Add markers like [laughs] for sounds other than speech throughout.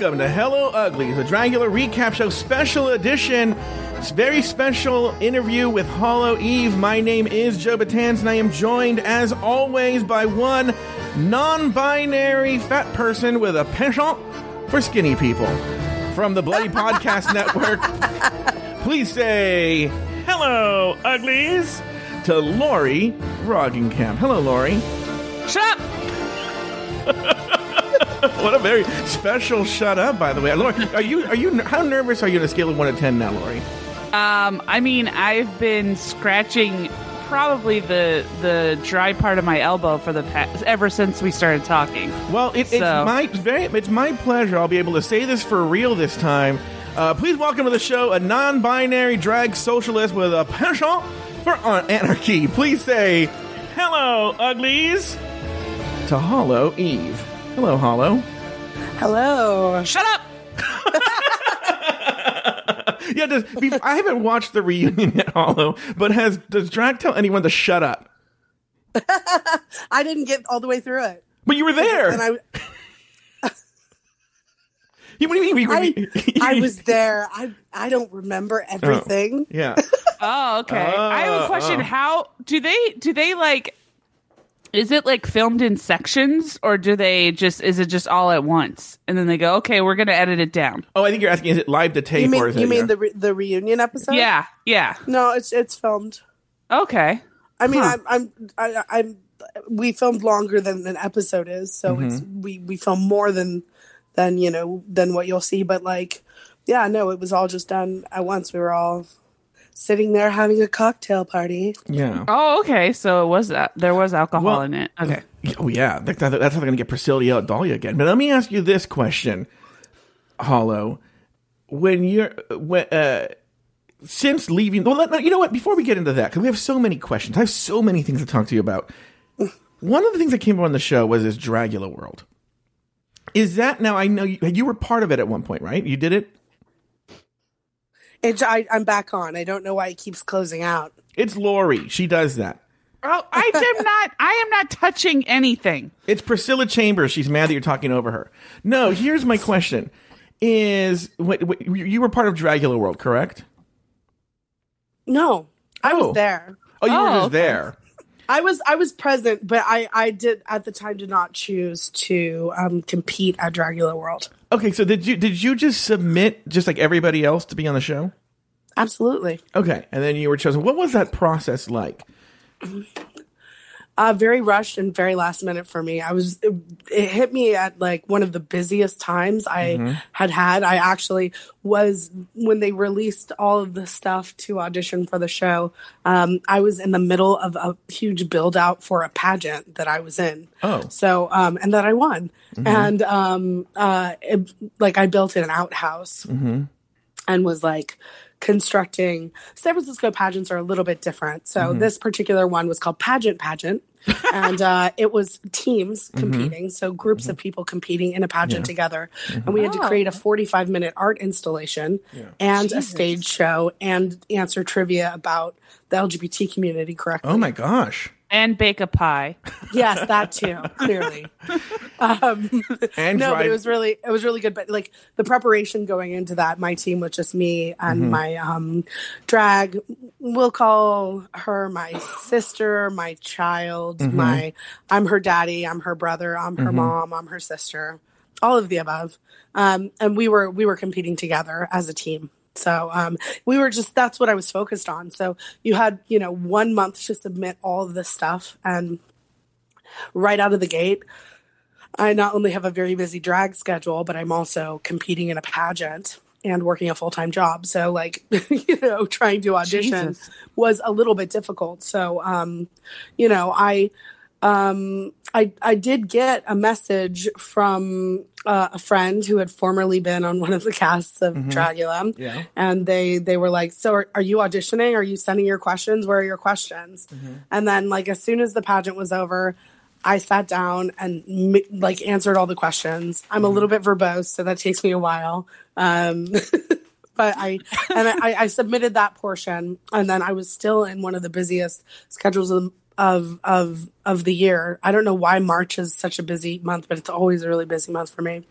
welcome to Hello Ugly, the Dragula recap show special edition. It's very special interview with Hollow Eve. My name is Joe Betance, and I am joined, as always, by one non-binary fat person with a penchant for skinny people. From the Bloody Podcast [laughs] Network, please say hello, uglies, to Lauri Roggenkamp. Hello, Lauri. Shut up! [laughs] [laughs] What a very special shut up, by the way. Lauri, are you are you how nervous are you on a scale of one to ten now, Lauri? Um, I mean, I've been scratching probably the the dry part of my elbow for the past ever since we started talking. Well, it, it's my very it's my pleasure. I'll be able to say this for real this time. Uh, please welcome to the show a non-binary drag socialist with a penchant for an- anarchy. Please say hello, uglies, to Hollow Eve. Hello, Hollow. Hello. Shut up! [laughs] Yeah, does, be, I haven't watched the reunion yet, Hollow. But has does drag tell anyone to shut up? [laughs] I didn't get all the way through it. But you were there. And I You- [laughs] what do you mean? I, You- I was there. I I don't remember oh, everything. Yeah. Oh, okay. I have Oh, a uh, question. oh. How do they do they like? Is it like filmed in sections, or do they just is it just all at once, and then they go, okay, we're gonna edit it down? Oh, I think you're asking, is it live to tape You mean or is it? you mean the re- the reunion episode? Yeah, yeah. No, it's it's filmed. Okay. I mean, Huh. I'm I'm I, I'm we filmed longer than an episode is, so it's Mm-hmm. we we film more than than you know than what you'll see. But like, yeah, no, it was all just done at once. We were all sitting there having a cocktail party. yeah. Oh, okay. So it was that there was alcohol Well, in it. Okay. Oh yeah, that, that- that's how they're gonna get Priscilla to yell Dahlia again. But let me ask you this question, Hollow: When you're when uh, since leaving, well, let, you know what? Before we get into that, because we have so many questions, I have so many things to talk to you about. One of the things that came up on the show was this Dragula world. Is that now? I know you, you were part of it at one point, right? You did it. It, I, I'm back on. I don't know why it keeps closing out. It's Lauri. She does that. Oh, I am [laughs] not. I am not touching anything. It's Priscilla Chambers. She's mad that you're talking over her. No, here's my question: Is what, what, you were part of Dragula World, correct? No, I Oh. was there. Oh, you were Oh, just okay. there. I was I was present, but I I did at the time did not choose to um, compete at Dragula World. Okay, so did you did you just submit just like everybody else to be on the show? Absolutely, Okay, and then you were chosen. What was that process like? Uh, very rushed and very last minute for me. I was it, it hit me at like one of the busiest times I had had. I actually was when they released all of the stuff to audition for the show. Um, I was in the middle of a huge build out for a pageant that I was in. Oh. So, um, and that I won. And, um, uh, it, like I built an outhouse and was like constructing San Francisco pageants are a little bit different. So this particular one was called Pageant Pageant. [laughs] and uh, it was teams mm-hmm. competing, so groups of mm-hmm. people competing in a pageant together. Mm-hmm. And we had to create a 45 minute art installation and a stage show and answer trivia about the LGBT community correctly. Oh my gosh! And bake a pie. Yes, that too, clearly. Um, And no, but it was really it was really good. But like the preparation going into that, my team was just me and Mm-hmm. my um drag. We'll call her my sister, my child, Mm-hmm. my I'm her daddy, I'm her brother, I'm her mom, I'm her sister, all of the above. Um, and we were we were competing together as a team. So um, we were just that's what I was focused on. So you had you know one month to submit all of this stuff, and right out of the gate, I not only have a very busy drag schedule, but I'm also competing in a pageant and working a full time job. So, like, [laughs] you know, trying to audition Jesus. was a little bit difficult. So, um, you know, I, um, I, I did get a message from uh, a friend who had formerly been on one of the casts of Dragula, Yeah. and they they were like, "So, are, are you auditioning? Are you sending your questions? Where are your questions?" And then, like, as soon as the pageant was over, I sat down and like answered all the questions. I'm a little bit verbose, so that takes me a while. Um, [laughs] but I and I, I submitted that portion, and then I was still in one of the busiest schedules of, of of of the year. I don't know why March is such a busy month, but it's always a really busy month for me.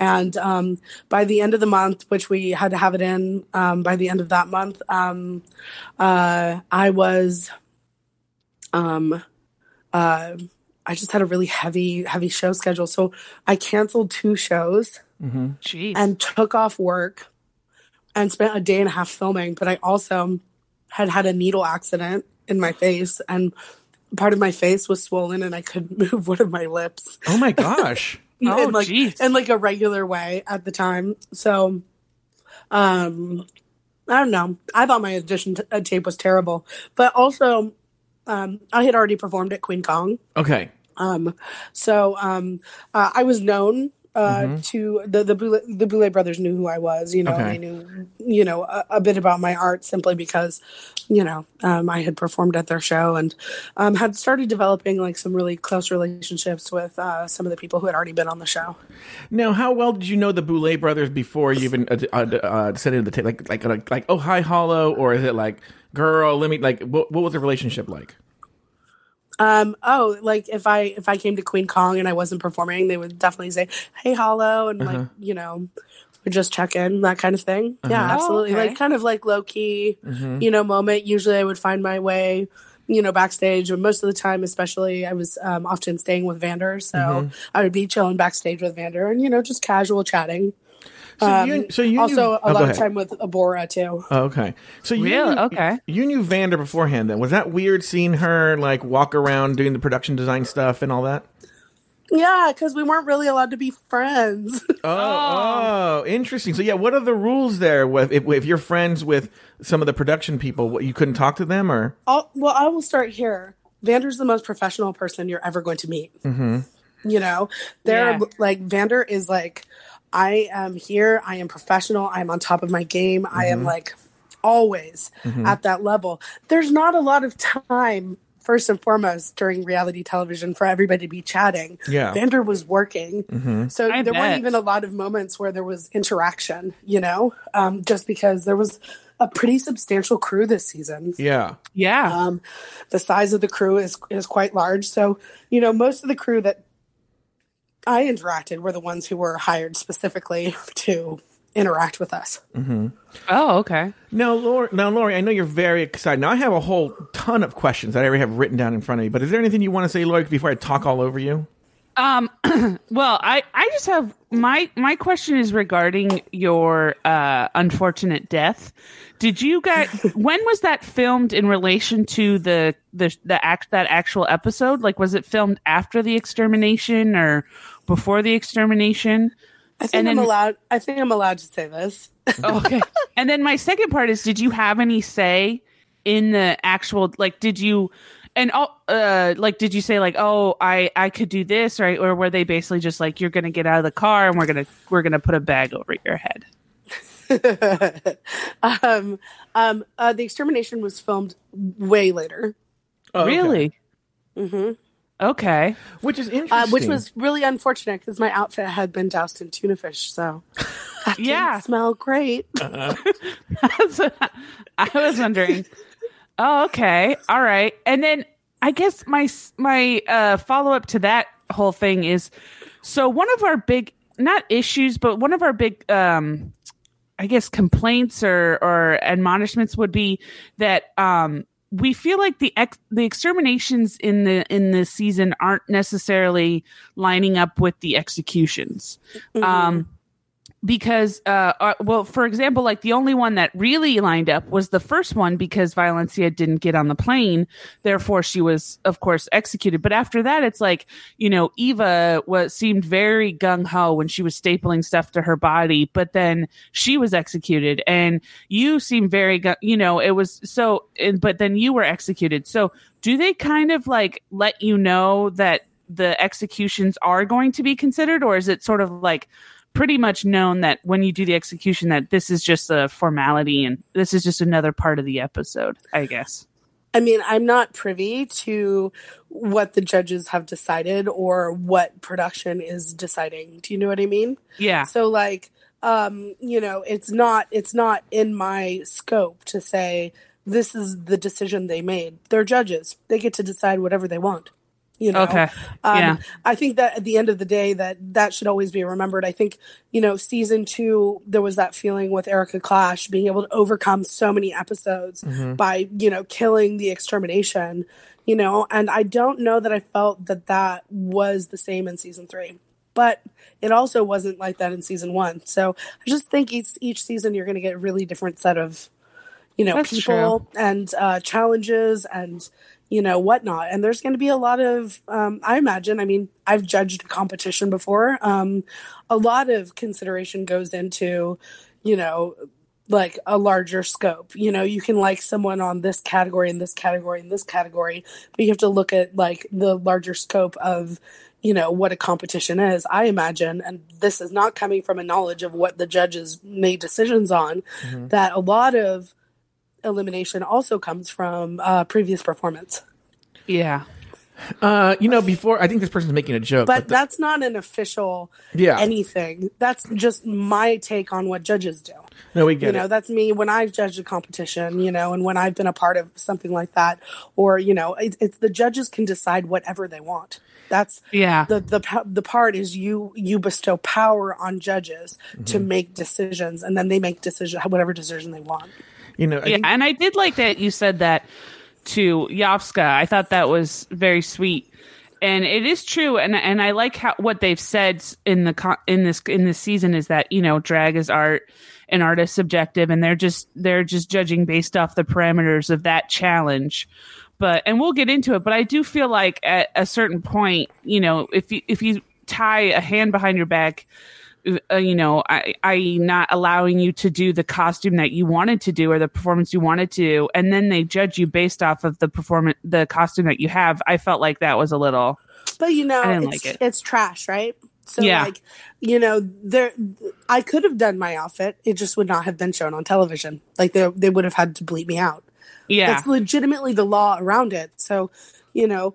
And um, by the end of the month, which we had to have it in um, by the end of that month, um, uh, I was um, uh, I just had a really heavy heavy show schedule, so I canceled two shows Jeez. and took off work and spent a day and a half filming. But I also had had a needle accident in my face, and part of my face was swollen, and I couldn't [laughs] move one of my lips Oh my gosh. [laughs] Oh, in like jeez. in like a regular way at the time. So, um, I don't know. I thought my audition t- uh, tape was terrible, but also, um, I had already performed at Queen Kong. Okay. Um, so um, uh, I was known uh, to the the Boulet, the Boulet brothers knew who I was. You know, Okay. they knew you know a, a bit about my art simply because you know um, I had performed at their show and um, had started developing like some really close relationships with uh, some of the people who had already been on the show. Now, how well did you know the Boulet brothers before you even uh, uh, uh, said it in the tape? Like, like, like, like, oh, hi, Hollow, or is it like, girl, let me, like, what, what was the relationship like? Um, oh, like if I if I came to Queen Kong and I wasn't performing, they would definitely say, "Hey, Hollow," and like you know, would just check in that kind of thing. Yeah, Oh, absolutely. okay. Like kind of like low key, you know, moment. Usually, I would find my way, you know, backstage. But most of the time, especially, I was um, often staying with Vander, so I would be chilling backstage with Vander, and you know, just casual chatting. So Um, you, so you also, knew, a oh, lot of time with Abhora too. Oh, okay. So you Really? knew, Okay. You knew Vander beforehand. Then was that weird seeing her like walk around doing the production design stuff and all that? Yeah, because we weren't really allowed to be friends. [laughs] Oh, oh, interesting. So yeah, what are the rules there? With- If, if you're friends with some of the production people, what you couldn't talk to them, or I'll, well, I will start here. Vander's the most professional person you're ever going to meet. Mm-hmm. You know, they're Yeah. like Vander is like, I am here. I am professional. I am on top of my game. I am like always at that level. There's not a lot of time. First and foremost, during reality television, for everybody to be chatting. Yeah. Vander was working, so I there bet. weren't even a lot of moments where there was interaction. You know, um, just because there was a pretty substantial crew this season yeah, yeah. um, the size of the crew is is quite large. So you know, most of the crew that I interacted were the ones who were hired specifically to interact with us. oh, okay. Now, Lauri, now, Lauri, I know you're very excited. Now, I have a whole ton of questions that I already have written down in front of me. But is there anything you want to say, Lauri, before I talk all over you? Um, [clears throat] well, I I just have my my question is regarding your uh unfortunate death. Did you guys [laughs] when was that filmed in relation to the the the act that actual episode? Like was it filmed after the extermination or before the extermination? I think And I'm allowed. I think I'm allowed to say this. okay. [laughs] and then my second part is did you have any say in the actual like did you and all uh like did you say like oh I I could do this right or were they basically just like you're going to get out of the car and we're going to we're going to put a bag over your head. [laughs] um, um, uh, the extermination was filmed way later, Oh, okay. Really? Okay. Which is interesting. uh, which was really unfortunate because my outfit had been doused in tuna fish, so [laughs] that didn't Yeah. smell great. [laughs] That's what I was wondering. Oh, okay. All right. And then I guess my my uh, follow up to that whole thing is so one of our big not issues, but one of our big um I guess complaints or or admonishments would be that um we feel like the ex- the exterminations in the in the season aren't necessarily lining up with the executions. Um because uh, uh well for example like the only one that really lined up was the first one because violencia didn't get on the plane. Therefore she was of course executed. But after that it's like you know Evah was seemed very gung-ho when she was stapling stuff to her body but then she was executed. And you seem very you know it was so but then you were executed. So do they kind of like let you know that the executions are going to be considered or is it sort of like pretty much known that when you do the execution that this is just a formality and this is just another part of the episode i guess I mean, I'm not privy to what the judges have decided or what production is deciding. Do you know what I mean? yeah So like um, you know, it's not it's not in my scope to say this is the decision they made. They're judges. They get to decide whatever they want. You know, Okay. um, Yeah. I think that at the end of the day, that that should always be remembered. I think you know, season two, there was that feeling with Erika Klash being able to overcome so many episodes by you know killing the extermination. You know, and I don't know that I felt that that was the same in season three, but it also wasn't like that in season one. So I just think each each season you're going to get a really different set of you know That's people and uh, challenges and you know whatnot. And there's going to be a lot of um, i imagine i mean i've judged a competition before. Um, a lot of consideration goes into you know like a larger scope. You know you can like someone on this category and this category and this category but you have to look at like the larger scope of you know what a competition is i imagine. And this is not coming from a knowledge of what the judges made decisions on. That a lot of elimination also comes from uh, previous performance Yeah. Uh, you know, before I think this person's making a joke, but but, that's not an official Yeah. anything that's just my take on what judges do no, we get you know that's me when i've judged a competition you know and when i've been a part of something like that or you know it, it's the judges can decide whatever they want that's Yeah. the the the part is you you bestow power on judges to Mm-hmm. make decisions and then they make decision whatever decision they want You know, I yeah, think, and I did like that you said that to Yovska. I thought that was very sweet, and it is true. And and I like how what they've said in the in this in this season is that you know drag is art and art is subjective, and they're just they're just judging based off the parameters of that challenge. But and we'll get into it. But I do feel like at a certain point, you know, if you if you tie a hand behind your back uh, you know, I, I not allowing you to do the costume that you wanted to do or the performance you wanted to, do, and then they judge you based off of the performance, the costume that you have. I felt like that was a little, But you know, I didn't it's, like it. it's trash, right? So Yeah. like, you know, there I could have done my outfit. It just would not have been shown on television. Like they they would have had to bleep me out. yeah, That's legitimately the law around it. So, you know,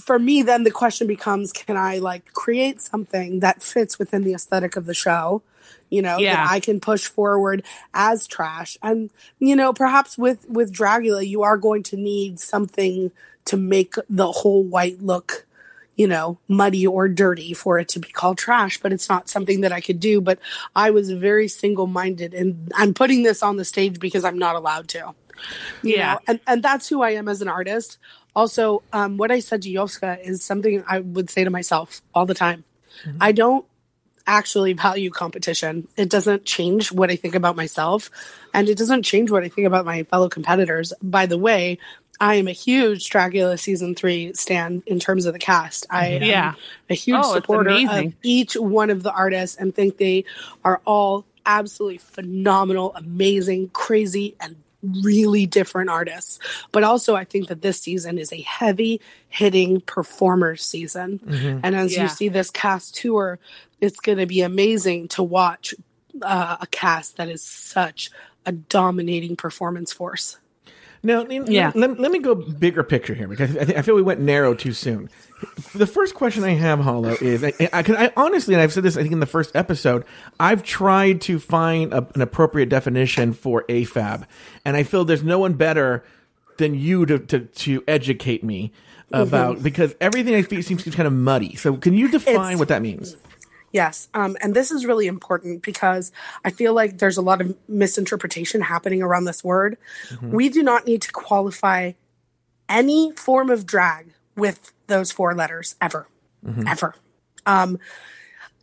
for me then the question becomes can I like create something that fits within the aesthetic of the show? You know, Yeah. that I can push forward as trash. And you know, perhaps with with Dragula you are going to need something to make the whole white look you know, muddy or dirty for it to be called trash, but it's not something that I could do. But I was very single minded, and I'm putting this on the stage because I'm not allowed to. Yeah. know, and, and that's who I am as an artist. Also, um, what I said to Yovska is something I would say to myself all the time. I don't actually value competition. It doesn't change what I think about myself, and it doesn't change what I think about my fellow competitors. By the way, I am a huge Dragula season three stand in terms of the cast. I am Yeah. a huge Oh, supporter of each one of the artists and think they are all absolutely phenomenal, amazing, crazy, and really different artists. But also, I think that this season is a heavy hitting performer season. And as Yeah. you see this cast tour, it's going to be amazing to watch uh, a cast that is such a dominating performance force. Now, let, Yeah. let, let me go bigger picture here because I, think, I feel we went narrow too soon. The first question I have, Hollow, is I, I, I honestly, and I've said this, I think in the first episode, I've tried to find a, an appropriate definition for AFAB, and I feel there's no one better than you to to, to educate me mm-hmm. about because everything I feel seems to be kind of muddy. So, can you define It's- what that means? Yes. Um, and this is really important because I feel like there's a lot of misinterpretation happening around this word. We do not need to qualify any form of drag with those four letters ever. Ever. Um,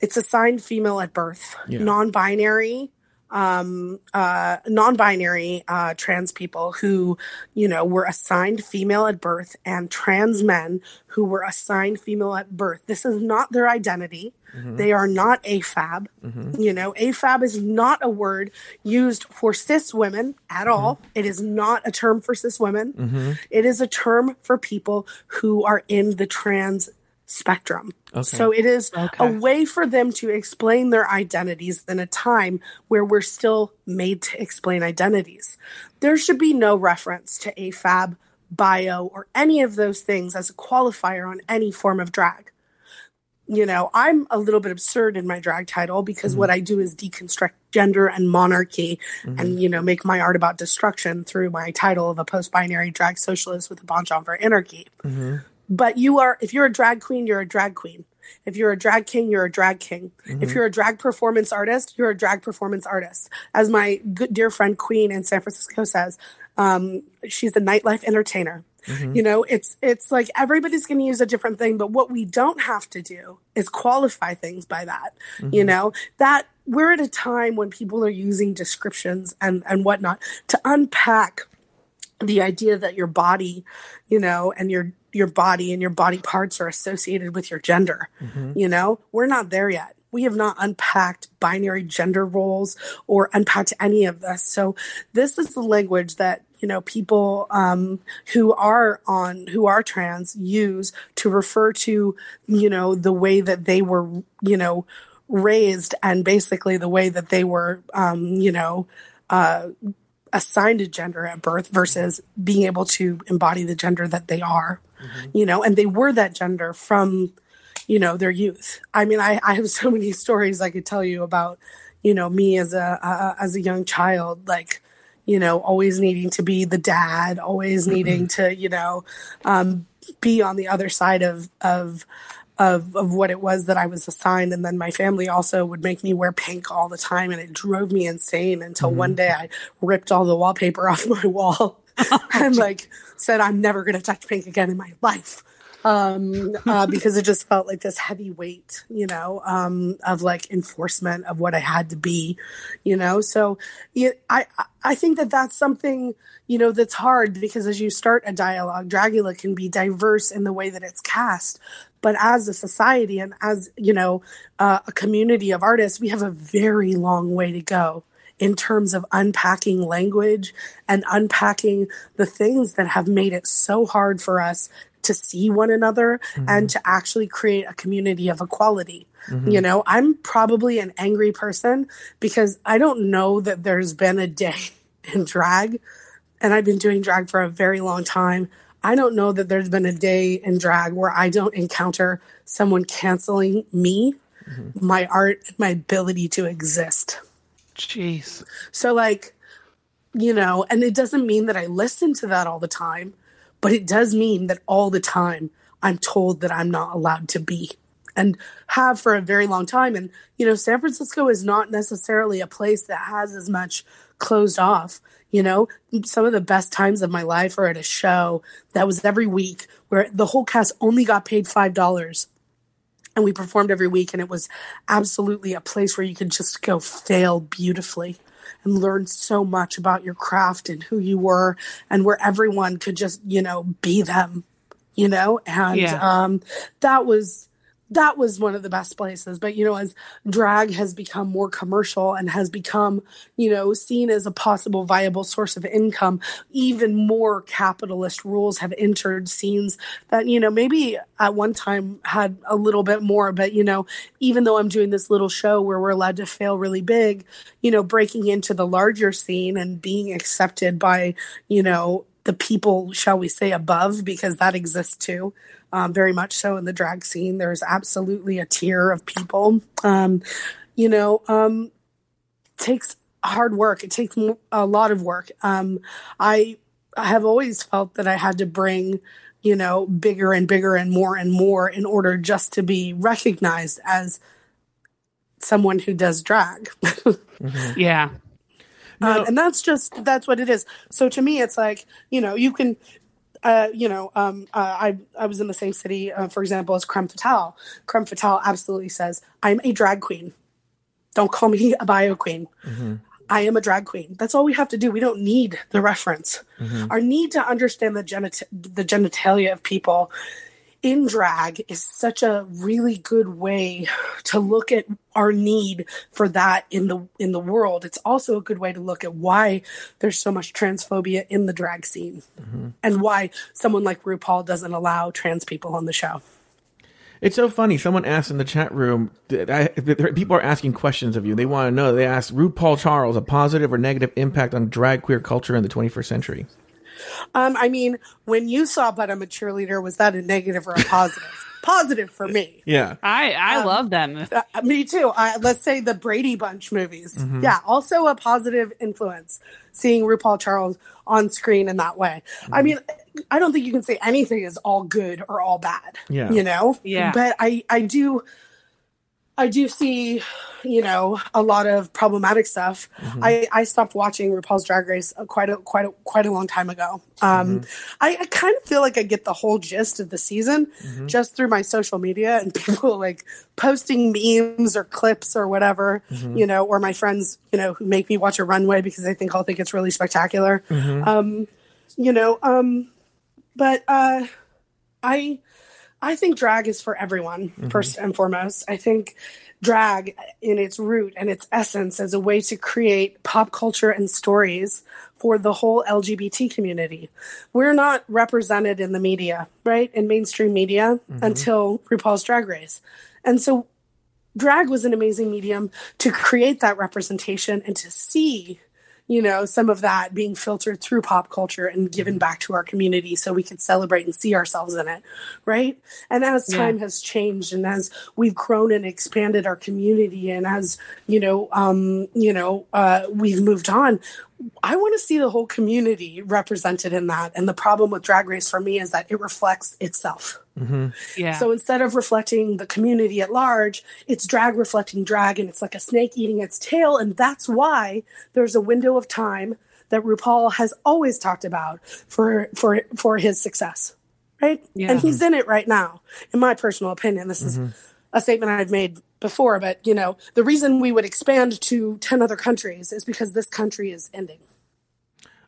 it's assigned female at birth, Yeah. non binary. Um, uh, non-binary uh, trans people who, you know, were assigned female at birth, and trans men who were assigned female at birth. This is not their identity. They are not AFAB. You know, AFAB is not a word used for cis women at all. It is not a term for cis women. It is a term for people who are in the trans spectrum. So it is a way for them to explain their identities in a time where we're still made to explain identities. There should be no reference to AFAB, bio, or any of those things as a qualifier on any form of drag. You know, I'm a little bit absurd in my drag title because what mm-hmm. I do is deconstruct gender and monarchy and mm-hmm. you know make my art about destruction through my title of a post-binary drag socialist with a penchant for anarchy mm-hmm. But you are if you're a drag queen you're a drag queen. If you're a drag king you're a drag king. If mm-hmm. you're a drag performance artist you're a drag performance artist. As my good dear friend queen in san francisco says um, she's a nightlife entertainer. Mm-hmm. You know it's it's like everybody's going to use a different thing but what we don't have to do is qualify things by that you mm-hmm. know? That we're at a time when people are using descriptions and and whatnot to unpack the idea that your body, you know, and your your body and your body parts are associated with your gender. You know, we're not there yet. We have not unpacked binary gender roles or unpacked any of this. So this is the language that you know people um, who are on who are trans use to refer to you know the way that they were you know raised and basically the way that they were um, you know uh, assigned a gender at birth versus being able to embody the gender that they are you know and they were that gender from you know their youth. I mean i, I have so many [laughs] stories i could tell you about you know me as a uh, as a young child like you know always needing to be the dad always needing to you know um, be on the other side of of of of what it was that I was assigned, and then my family also would make me wear pink all the time, and it drove me insane until one day I ripped all the wallpaper [laughs] off my wall. [laughs] And like said I'm never going to touch pink again in my life. Um uh, [laughs] because it just felt like this heavy weight you know um of like enforcement of what i had to be you know? So yeah, i i think that that's something you know that's hard because as you start a dialogue dragula can be diverse in the way that it's cast. But as a society and as you know uh, a community of artists we have a very long way to go in terms of unpacking language and unpacking the things that have made it so hard for us to see one another and mm-hmm. to actually create a community of equality. Mm-hmm. You know, I'm probably an angry person because I don't know that there's been a day [laughs] in drag, and I've been doing drag for a very long time. I don't know that there's been a day in drag where I don't encounter someone canceling me, mm-hmm. my art, my ability to exist. Jeez. So, like, you know, and it doesn't mean that I listen to that all the time, but it does mean that all the time I'm told that I'm not allowed to be and have for a very long time. And, you know, San Francisco is not necessarily a place that has as much closed off. You know, some of the best times of my life are at a show that was every week where the whole cast only got paid $5 and we performed every week and it was absolutely a place where you could just go fail beautifully and learn so much about your craft and who you were and where everyone could just you know be them you know and Yeah. um that was that was one of the best places but you know as drag has become more commercial and has become you know seen as a possible viable source of income even more capitalist rules have entered scenes that you know maybe at one time had a little bit more but you know even though i'm doing this little show where we're allowed to fail really big you know breaking into the larger scene and being accepted by you know the people shall we say above because that exists too um, very much so in the drag scene. There's absolutely a tier of people. Um, you know um, takes hard work. It takes a lot of work. Um, i I have always felt that i had to bring you know bigger and bigger and more and more in order just to be recognized as someone who does drag. [laughs] Yeah. um, and that's just that's what it is. So to me it's like you know you can uh, you know, um, uh, I I was in the same city, uh, for example, as Creme Fatale. Creme Fatale absolutely says, "I'm a drag queen. Don't call me a bio queen. I am a drag queen." That's all we have to do. We don't need the reference. Our need to understand the genit- the genitalia of people in drag is such a really good way to look at our need for that in the in the world it's also a good way to look at why there's so much transphobia in the drag scene mm-hmm. and why someone like RuPaul doesn't allow trans people on the show It's so funny. Someone asked in the chat room, I, people are asking questions of you. They want to know. They asked RuPaul Charles a positive or negative impact on drag queer culture in the 21st century. Um i mean when you saw but i'm a cheerleader was that a negative or a positive [laughs] positive for me. Yeah. I I Um, love them. Uh, me too. I, let's say the Brady Bunch movies. Mm-hmm. Yeah, also a positive influence seeing RuPaul Charles on screen in that way. Mm-hmm. I mean, I don't think you can say anything is all good or all bad. Yeah. you know. Yeah. but I I do. I do see, you know, a lot of problematic stuff. Mm-hmm. I, I stopped watching RuPaul's Drag Race uh, quite a quite a quite a long time ago. Um, Mm-hmm. I, I kind of feel like I get the whole gist of the season Mm-hmm. just through my social media and [laughs] people like posting memes or clips or whatever, Mm-hmm. you know, or my friends, you know, who make me watch a runway because they think I'll think it's really spectacular. Mm-hmm. Um, you know, um, but uh, I I think drag is for everyone, mm-hmm. first and foremost. I think drag in its root and its essence as a way to create pop culture and stories for the whole LGBT community. We're not represented in the media, right? In mainstream media mm-hmm. until RuPaul's Drag Race. And so drag was an amazing medium to create that representation and to see you know some of that being filtered through pop culture and given back to our community so we could celebrate and see ourselves in it right? And as time has changed and as we've grown and expanded our community and as you know um you know uh we've moved on I want to see the whole community represented in that. And the problem with Drag Race for me is that it reflects itself. Mm-hmm. Yeah. So instead of reflecting the community at large, it's drag reflecting drag, and it's like a snake eating its tail. And that's why there's a window of time that RuPaul has always talked about for for for his success, right? Yeah. And he's in it right now. In my personal opinion, this is mm-hmm. A statement I've made before, but you know, the reason we would expand to ten other countries is because this country is ending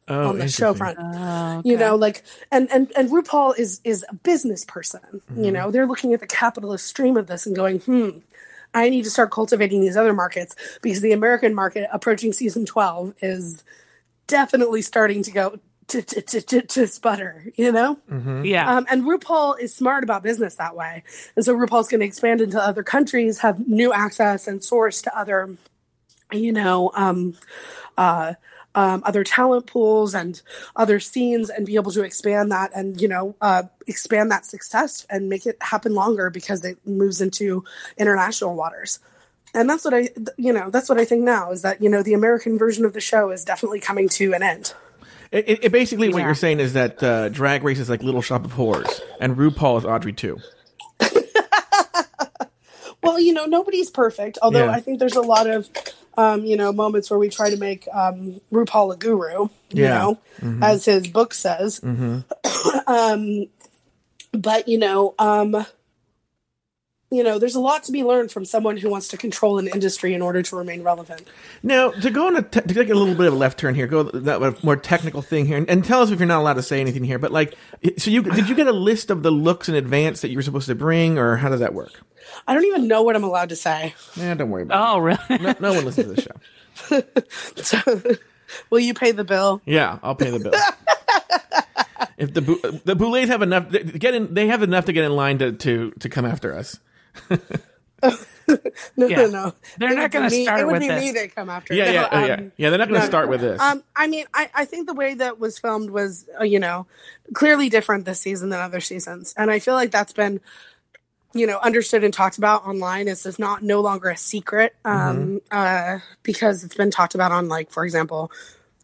Oh, on the show front Oh, you know like and and and RuPaul is is a business person Mm-hmm. you know? They're looking at the capitalist stream of this and going hmm I need to start cultivating these other markets because the American market approaching season 12 is definitely starting to go to to, to, to, to sputter you know Yeah. um, and RuPaul is smart about business that way. And so RuPaul's going to expand into other countries, have new access and source to other, you know, um, uh, um, other talent pools and other scenes and be able to expand that and, you know, uh, expand that success and make it happen longer because it moves into international waters. And that's what I, you know, that's what I think now is that, you know, the American version of the show is definitely coming to an end. It, it, it basically, what you're saying is that uh, Drag Race is like Little Shop of Horrors, and RuPaul is Audrey II. [laughs] Well, you know, nobody's perfect. Although Yeah. I think there's a lot of, um, you know, moments where we try to make um, RuPaul a guru. You Yeah. know, as his book says. [clears throat] um, but you know, um, you know, there's a lot to be learned from someone who wants to control an industry in order to remain relevant. Now, to go on a te- to take a little bit of a left turn here, go that more technical thing here, and, and tell us if you're not allowed to say anything here. But like, so you did you get a list of the looks in advance that you were supposed to bring, or how does that work? I don't even know what I'm allowed to say. Yeah, don't worry about oh, really? No, no one listens to the show. [laughs] So, will you pay the bill? Yeah, I'll pay the bill. [laughs] if the Bou- the Boulets have enough, they- get in, they have enough to get in line to to to come after us. [laughs] No, Yeah. no, no. They're It not would be gonna me- start It would with be this. me that come after. Yeah, No, yeah, oh, yeah, um, yeah. They're not going to no, start no. with this. Um, I mean, I, I think the way that was filmed was, uh, you know, clearly different this season than other seasons, and I feel like that's been, you know, understood and talked about online. This is not no longer a secret, um, uh, because it's been talked about on, like, for example,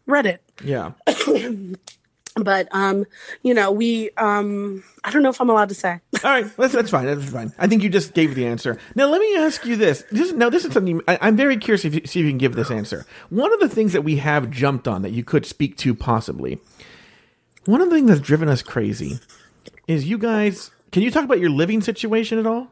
Reddit. yeah. [coughs] But, um, you know, we, um, I don't know if I'm allowed to say. [laughs] All right, that's that's fine. That's fine. I think you just gave the answer. Now let me ask you this. this now this is something I, I'm very curious if you, see if you can give this answer. One of the things that we have jumped on that you could speak to possibly. One of the things that's driven us crazy is you guys. Can you talk about your living situation at all?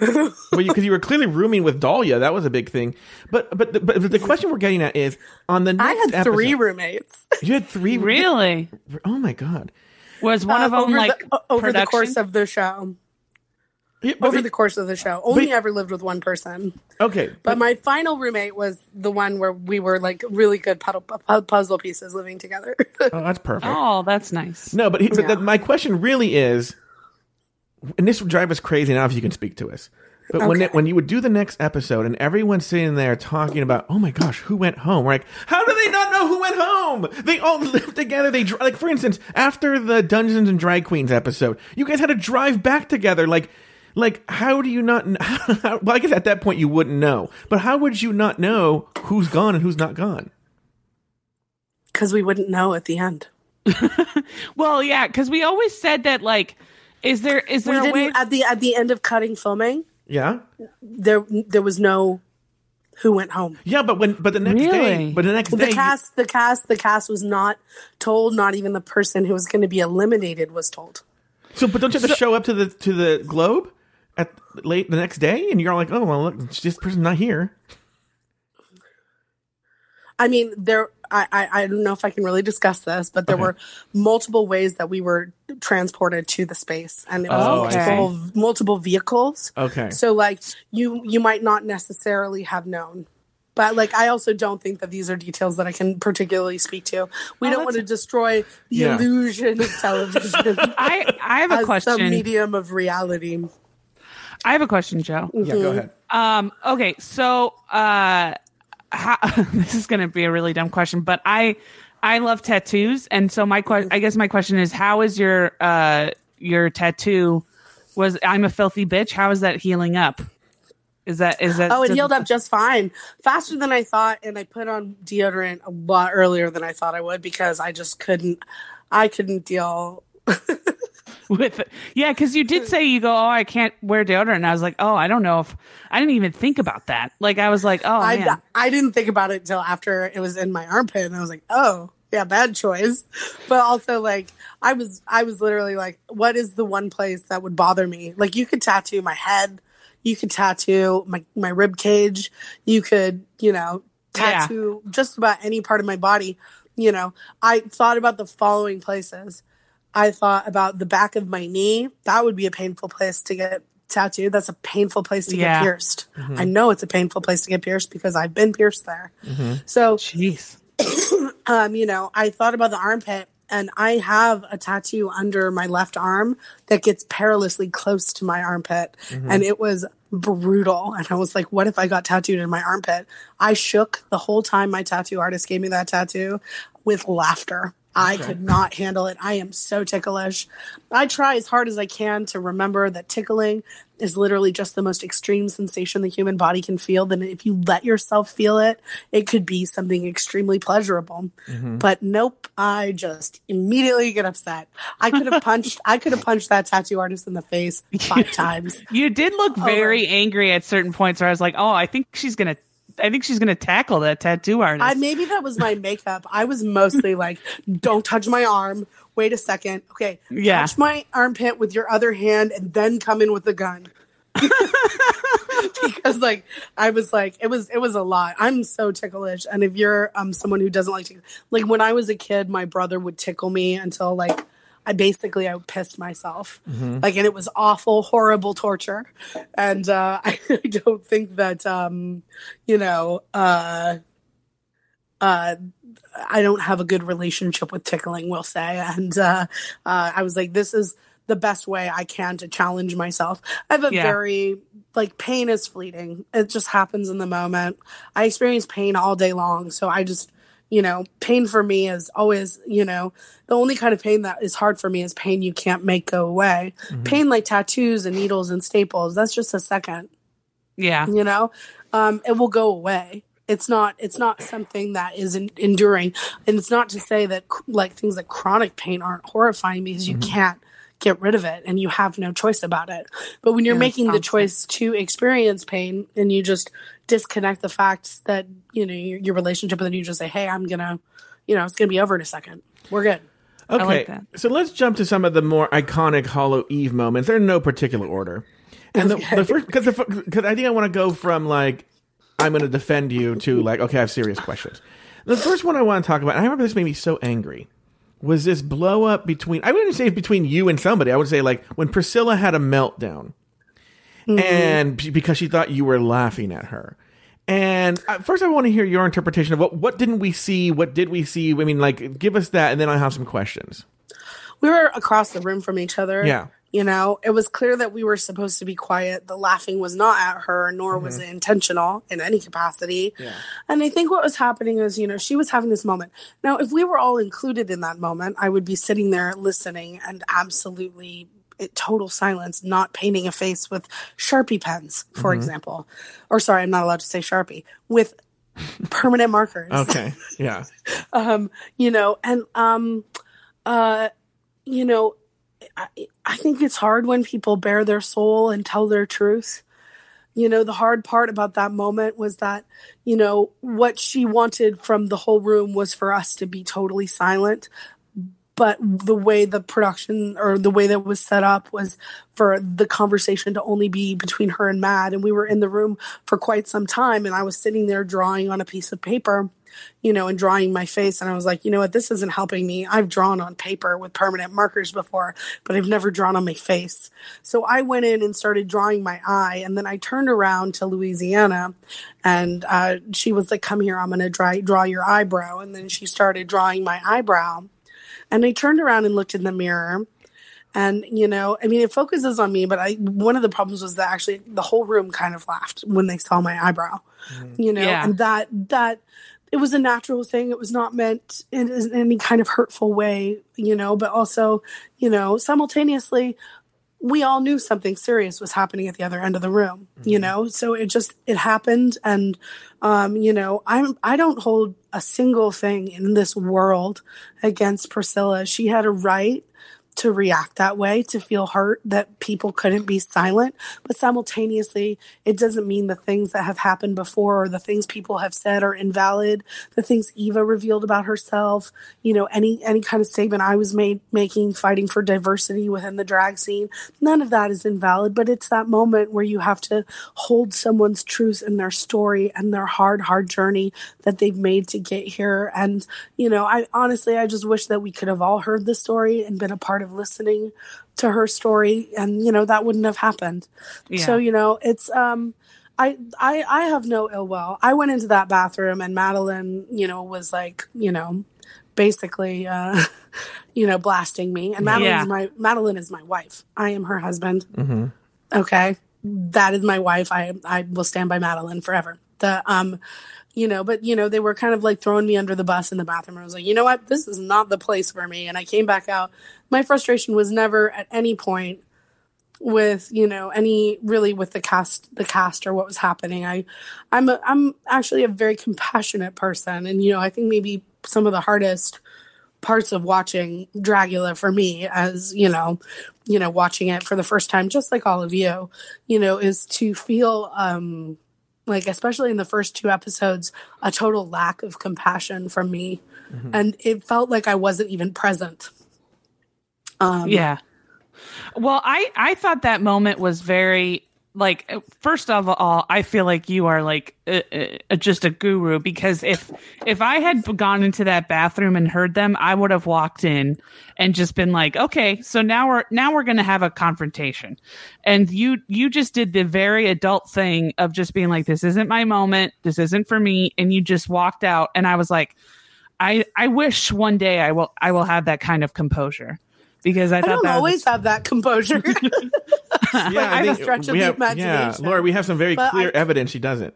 Well, because you, were clearly rooming with Dahlia, that was a big thing. But but the, but the question we're getting at is on the I next had three roommates. You had three. Really? Oh my god. Was one of uh, them over like the, over the course of the show. Yeah, but- Over the course of the show, only but- ever lived with one person. okay, But my final roommate was the one where we were like really good puddle, pu- puzzle pieces living together. [laughs] oh, that's perfect. Oh, that's nice. No, but, he, but Yeah. the, my question really is, and this would drive us crazy. Now, if you can speak to us, but when it, when you would do the next episode and everyone's sitting there talking about, oh my gosh, who went home? We're like, how do they not know who went home. They all [laughs] lived together. They dr- like, for instance, after the Dungeons and Drag Queens episode, you guys had to drive back together. Like, like how do you not? kn- [laughs] well, I guess at that point you wouldn't know, but how would you not know who's gone and who's not gone? Because we wouldn't know at the end. [laughs] Well, yeah, because we always said that. Like, is there is We there a didn't way? at the at the end of cutting filming. Yeah, There there was no who went home. yeah, but when but the next day, Really? but the next The day, you- cast, the cast, the cast was not told. Not even the person who was going to be eliminated was told. so but don't you have to show up to the to the Globe at late the next day, and you're like, oh well, look, this person's not here. I mean, there. I, I I don't know if I can really discuss this, but there Okay. were multiple ways that we were transported to the space, and it was Oh, I see. multiple multiple vehicles. Okay. So like you you might not necessarily have known. But like I also don't think that these are details that I can particularly speak to. We Oh, don't want to destroy the Yeah. illusion of television [laughs] I I have a as some question. medium of reality. I have a question, Joe. Yeah, go ahead. Um. Okay. So, uh, how, [laughs] this is going to be a really dumb question, but I, I love tattoos, and so my question, I guess my question is, how is your, uh, your tattoo? Was I'm a filthy bitch? How is that healing up? Is that is that? Oh, it healed up just fine, faster than I thought, and I put on deodorant a lot earlier than I thought I would because I just couldn't. I couldn't deal. [laughs] [laughs] with it. Yeah, because you did say you go, oh, I can't wear deodorant, and I was like, oh, I don't know if I didn't even think about that. Like I was like, oh I man, I didn't think about it until after it was in my armpit, and I was like, oh yeah, bad choice. But also like I was I was literally like, what is the one place that would bother me? Like you could tattoo my head, you could tattoo my my rib cage, you could you know Yeah. tattoo just about any part of my body. You know, I thought about the following places. I thought about the back of my knee. That would be a painful place to get tattooed. That's a painful place to Yeah. get pierced. Mm-hmm. I know it's a painful place to get pierced because I've been pierced there. Mm-hmm. So, jeez. [coughs] um, you know, I thought about the armpit and I have a tattoo under my left arm that gets perilously close to my armpit. Mm-hmm. And it was brutal. And I was like, what if I got tattooed in my armpit? I shook the whole time my tattoo artist gave me that tattoo with laughter. I could not handle it. I am so ticklish. I try as hard as I can to remember that tickling is literally just the most extreme sensation the human body can feel. Then, if you let yourself feel it, it could be something extremely pleasurable. Mm-hmm. But nope, I just immediately get upset. I could have [laughs] punched. I could have punched that tattoo artist in the face five [laughs] times. You did look oh, very angry at certain points where I was like, oh, I think she's gonna. I think she's gonna tackle that tattoo artist. I maybe that was my makeup. I was mostly like, "Don't touch my arm. Wait a second. Okay, Yeah. touch my armpit with your other hand, and then come in with the gun." [laughs] because like I was like it was it was a lot. I'm so ticklish, and if you're um someone who doesn't like to like when I was a kid, my brother would tickle me until like I basically I pissed myself, like, and it was awful, horrible torture, and uh, [laughs] I don't think that um you know uh uh I don't have a good relationship with tickling, we'll say. And uh, uh, I was like, this is the best way I can to challenge myself. I have a Yeah. very, like, pain is fleeting. It just happens in the moment. I experience pain all day long. So I just, you know, pain for me is always, you know, the only kind of pain that is hard for me is pain you can't make go away. Pain like tattoos and needles and staples, that's just a second. Yeah. you know? Um, it will go away. It's not it's not something that is en- enduring. And it's not to say that like things like chronic pain aren't horrifying because you can't get rid of it and you have no choice about it. But when you're Yeah, making the choice to experience pain and you just disconnect the fact that you know your, your relationship and then you just say hey i'm gonna you know it's gonna be over in a second we're good Okay, like that. so let's jump to some of the more iconic Hollow Eve moments. They're in no particular order. And the, the first, because because I think I want to go from like I'm going to defend you to like okay, I have serious questions. The first one I want to talk about, and I remember this made me so angry, was this blow up between. I wouldn't say it's between you and somebody. I would say like when Priscilla had a meltdown, and because she thought you were laughing at her. And uh, first, I want to hear your interpretation of what what didn't we see? What did we see? I mean, like, give us that, and then I have some questions. we were across the room from each other Yeah. You know, it was clear that we were supposed to be quiet. The laughing was not at her, nor was it intentional in any capacity. Yeah. And I think what was happening is, you know, she was having this moment. Now, if we were all included in that moment, I would be sitting there listening and absolutely total silence, not painting a face with Sharpie pens, for example. Or sorry, I'm not allowed to say Sharpie, with permanent markers Okay. Yeah. [laughs] um you know and um uh you know I, I think it's hard when people bare their soul and tell their truth you know the hard part about that moment was that you know what she wanted from the whole room was for us to be totally silent but the way the production or the way that was set up was for the conversation to only be between her and Mad. And we were in the room for quite some time. And I was sitting there drawing on a piece of paper, you know, and drawing my face. And I was like, you know what? This isn't helping me. I've drawn on paper with permanent markers before, but I've never drawn on my face. So I went in and started drawing my eye. And then I turned around to Louisianna and uh, she was like, come here, I'm going to draw, draw your eyebrow. And then she started drawing my eyebrow. And I turned around and looked in the mirror. And, you know, I mean, it focuses on me, but I, one of the problems was that actually the whole room kind of laughed when they saw my eyebrow, mm-hmm. you know, Yeah. and that, that, it was a natural thing. It was not meant in, in any kind of hurtful way, you know, but also, you know, simultaneously, we all knew something serious was happening at the other end of the room you know? So it just it happened and um you know i'm i don't hold a single thing in this world against priscilla. She had a right to react that way to feel hurt that people couldn't be silent. But simultaneously it doesn't mean the things that have happened before or the things people have said are invalid. The things Evah revealed about herself you know any any kind of statement i was made making fighting for diversity within the drag scene none of that is invalid. But it's that moment where you have to hold someone's truth and their story and their hard hard journey that they've made to get here. And you know i honestly i just wish that we could have all heard the story and been a part of listening to her story and you know that wouldn't have happened Yeah. so you know it's um I, I I have no ill will. I went into that bathroom and Madeline, you know, was like, you know, basically uh [laughs] you know, blasting me. And Madeline Yeah. is my Madeline is my wife. I am her husband. Mm-hmm. Okay. That is my wife. I I will stand by Madeline forever. The um you know, but you know, they were kind of like throwing me under the bus in the bathroom. I was like, you know what? This is not the place for me. And I came back out. My frustration was never at any point with you know any really with the cast the cast or what was happening i i'm a, i'm actually a very compassionate person and you know i think maybe some of the hardest parts of watching dragula for me as you know you know watching it for the first time just like all of you you know is to feel um like especially in the first two episodes a total lack of compassion from me. And it felt like i wasn't even present. Um yeah. Well, I I thought that moment was very like first of all, I feel like you are like uh, uh, just a guru because if if I had gone into that bathroom and heard them, I would have walked in and just been like, "Okay, so now we're now we're going to have a confrontation." And you you just did the very adult thing of just being like, "This isn't my moment. This isn't for me." And you just walked out and I was like, I I wish one day I will I will have that kind of composure because I I thought don't that was- always have that composure. [laughs] [laughs] Yeah, I have a stretch of the Yeah, imagination. Lauri, we have some very But clear I- evidence she doesn't.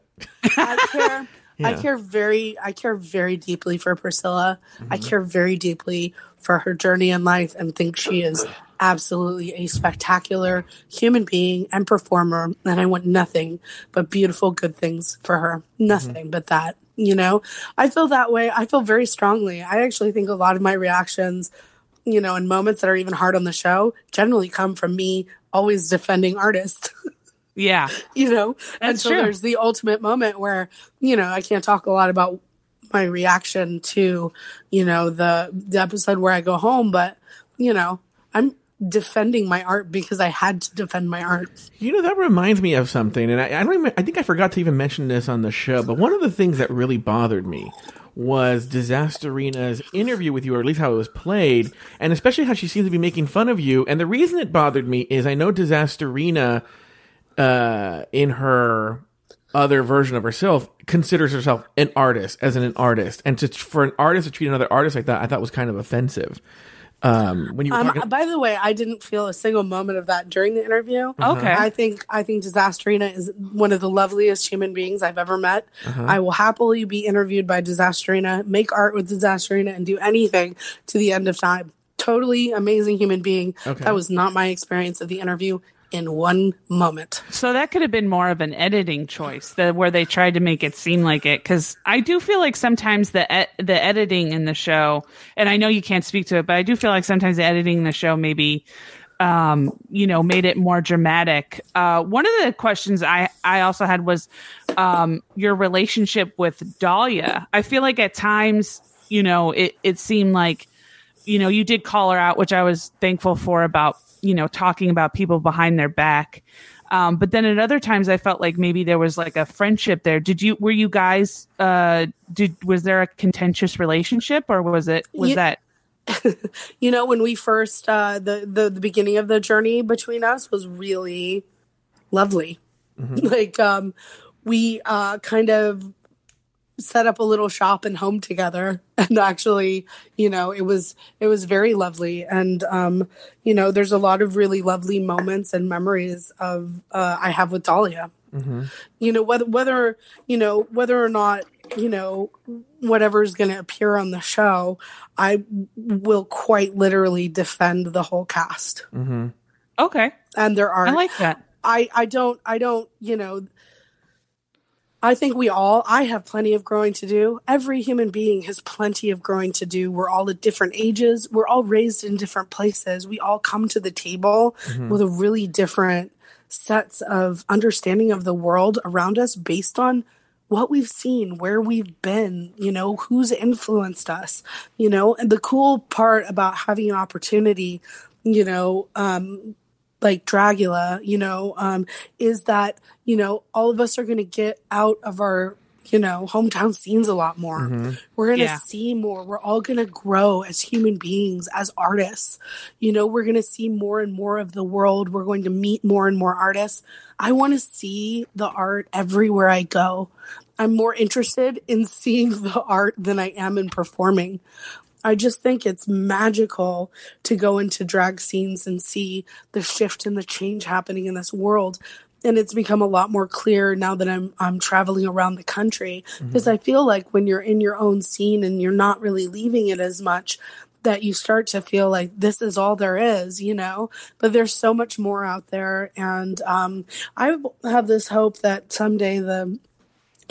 I care. I care very. I care very deeply for Priscilla. I Mm-hmm. care very deeply for her journey in life, and think she is absolutely a spectacular human being and performer. And I want nothing but beautiful, good things for her. Nothing but that. You know, I feel that way. I feel very strongly. I actually think a lot of my reactions, you know, in moments that are even hard on the show, generally come from me always defending artists. [laughs] yeah. you know and so true. there's the ultimate moment where you know i can't talk a lot about my reaction to you know the the episode where i go home but you know i'm defending my art because i had to defend my art You know, that reminds me of something, and I, I don't even, I think I forgot to even mention this on the show, but one of the things that really bothered me was Disasterina's interview with you, or at least how it was played, and especially how she seemed to be making fun of you. And the reason it bothered me is I know Disasterina, uh, in her other version of herself, considers herself an artist, as an, an artist. And to, for an artist to treat another artist like that, I thought was kind of offensive. Um, when you were Um, talking, by the way, I didn't feel a single moment of that during the interview. Okay. I think I think Disasterina is one of the loveliest human beings I've ever met. I will happily be interviewed by Disasterina, make art with Disasterina, and do anything to the end of time. Totally amazing human being. Okay. That was not my experience of the interview in one moment. So that could have been more of an editing choice, the, where they tried to make it seem like it. Because I do feel like sometimes the e- the editing in the show, and I know you can't speak to it, but I do feel like sometimes the editing in the show maybe, um, you know, made it more dramatic. Uh, one of the questions I I also had was um, your relationship with Dahlia. I feel like at times, you know, it it seemed like you know, you did call her out, which I was thankful for about, you know, talking about people behind their back. Um, but then at other times I felt like maybe there was like a friendship there. Did you, were you guys, uh, did, was there a contentious relationship or was it, was Ye- that, [laughs] You know, when we first uh, the, the the beginning of the journey between us was really lovely. [laughs] Like um, we uh, kind of set up a little shop and home together, [laughs] and actually, you know, it was it was very lovely. And um, you know, there's a lot of really lovely moments and memories of uh, I have with Dahlia. You know, whether whether you know whether or not you know whatever's going to appear on the show, I will quite literally defend the whole cast. okay. And there are I like that. I I don't I don't, you know, I think we all I have plenty of growing to do. Every human being has plenty of growing to do. We're all at different ages. We're all raised in different places. We all come to the table with a really different sets of understanding of the world around us based on what we've seen, where we've been, you know, who's influenced us, you know, and the cool part about having an opportunity, you know, um, like Dragula, you know, um, is that, you know, all of us are going to get out of our, you know, hometown scenes a lot more. We're going to Yeah. see more. We're all going to grow as human beings, as artists. You know, we're going to see more and more of the world. We're going to meet more and more artists. I want to see the art everywhere I go. I'm more interested in seeing [laughs] the art than I am in performing. I just think it's magical to go into drag scenes and see the shift and the change happening in this world. And it's become a lot more clear now that I'm I'm traveling around the country because I feel like when you're in your own scene and you're not really leaving it as much that you start to feel like this is all there is, you know. But there's so much more out there, and um, I have this hope that someday the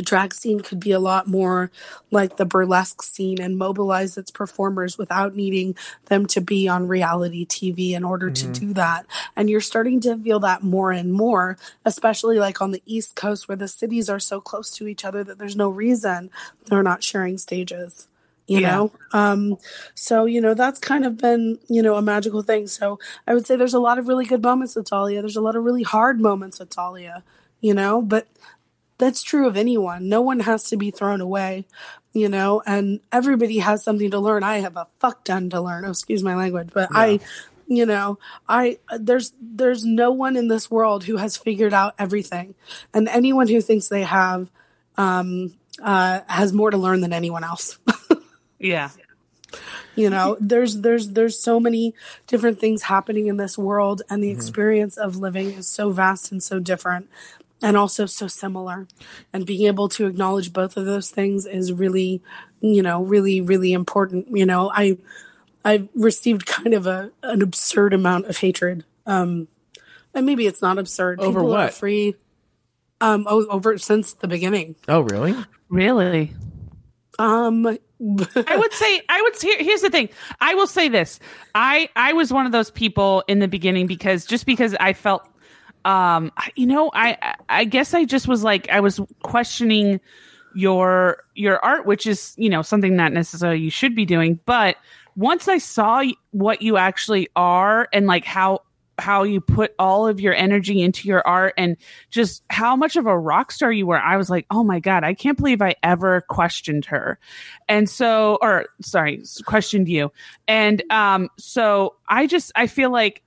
drag scene could be a lot more like the burlesque scene and mobilize its performers without needing them to be on reality TV in order to do that. And you're starting to feel that more and more, especially like on the East Coast where the cities are so close to each other that there's no reason they're not sharing stages. You Yeah. know, um, so you know that's kind of been you know a magical thing. So I would say there's a lot of really good moments with Talia. There's a lot of really hard moments with Talia. You know, but that's true of anyone. No one has to be thrown away, you know, and everybody has something to learn. I have a fuck ton to learn. Oh, excuse my language, but I, you know, I there's there's no one in this world who has figured out everything, and anyone who thinks they have um, uh, has more to learn than anyone else. [laughs] Yeah. you know there's there's there's so many different things happening in this world and the experience of living is so vast and so different and also so similar and being able to acknowledge both of those things is really you know really really important you know i i've received kind of a an absurd amount of hatred um and maybe it's not absurd Over People are what? free um o- over since the beginning oh, really? Really? um I would say I would say here's the thing. I will say this. I I was one of those people in the beginning because just because I felt um you know, I I guess I just was like I was questioning your your art which is, you know, something not necessarily you should be doing, but once I saw what you actually are and like how how you put all of your energy into your art and just how much of a rock star you were. I was like, oh my God, I can't believe I ever questioned her. And so, or sorry, questioned you. And um, so I just, I feel like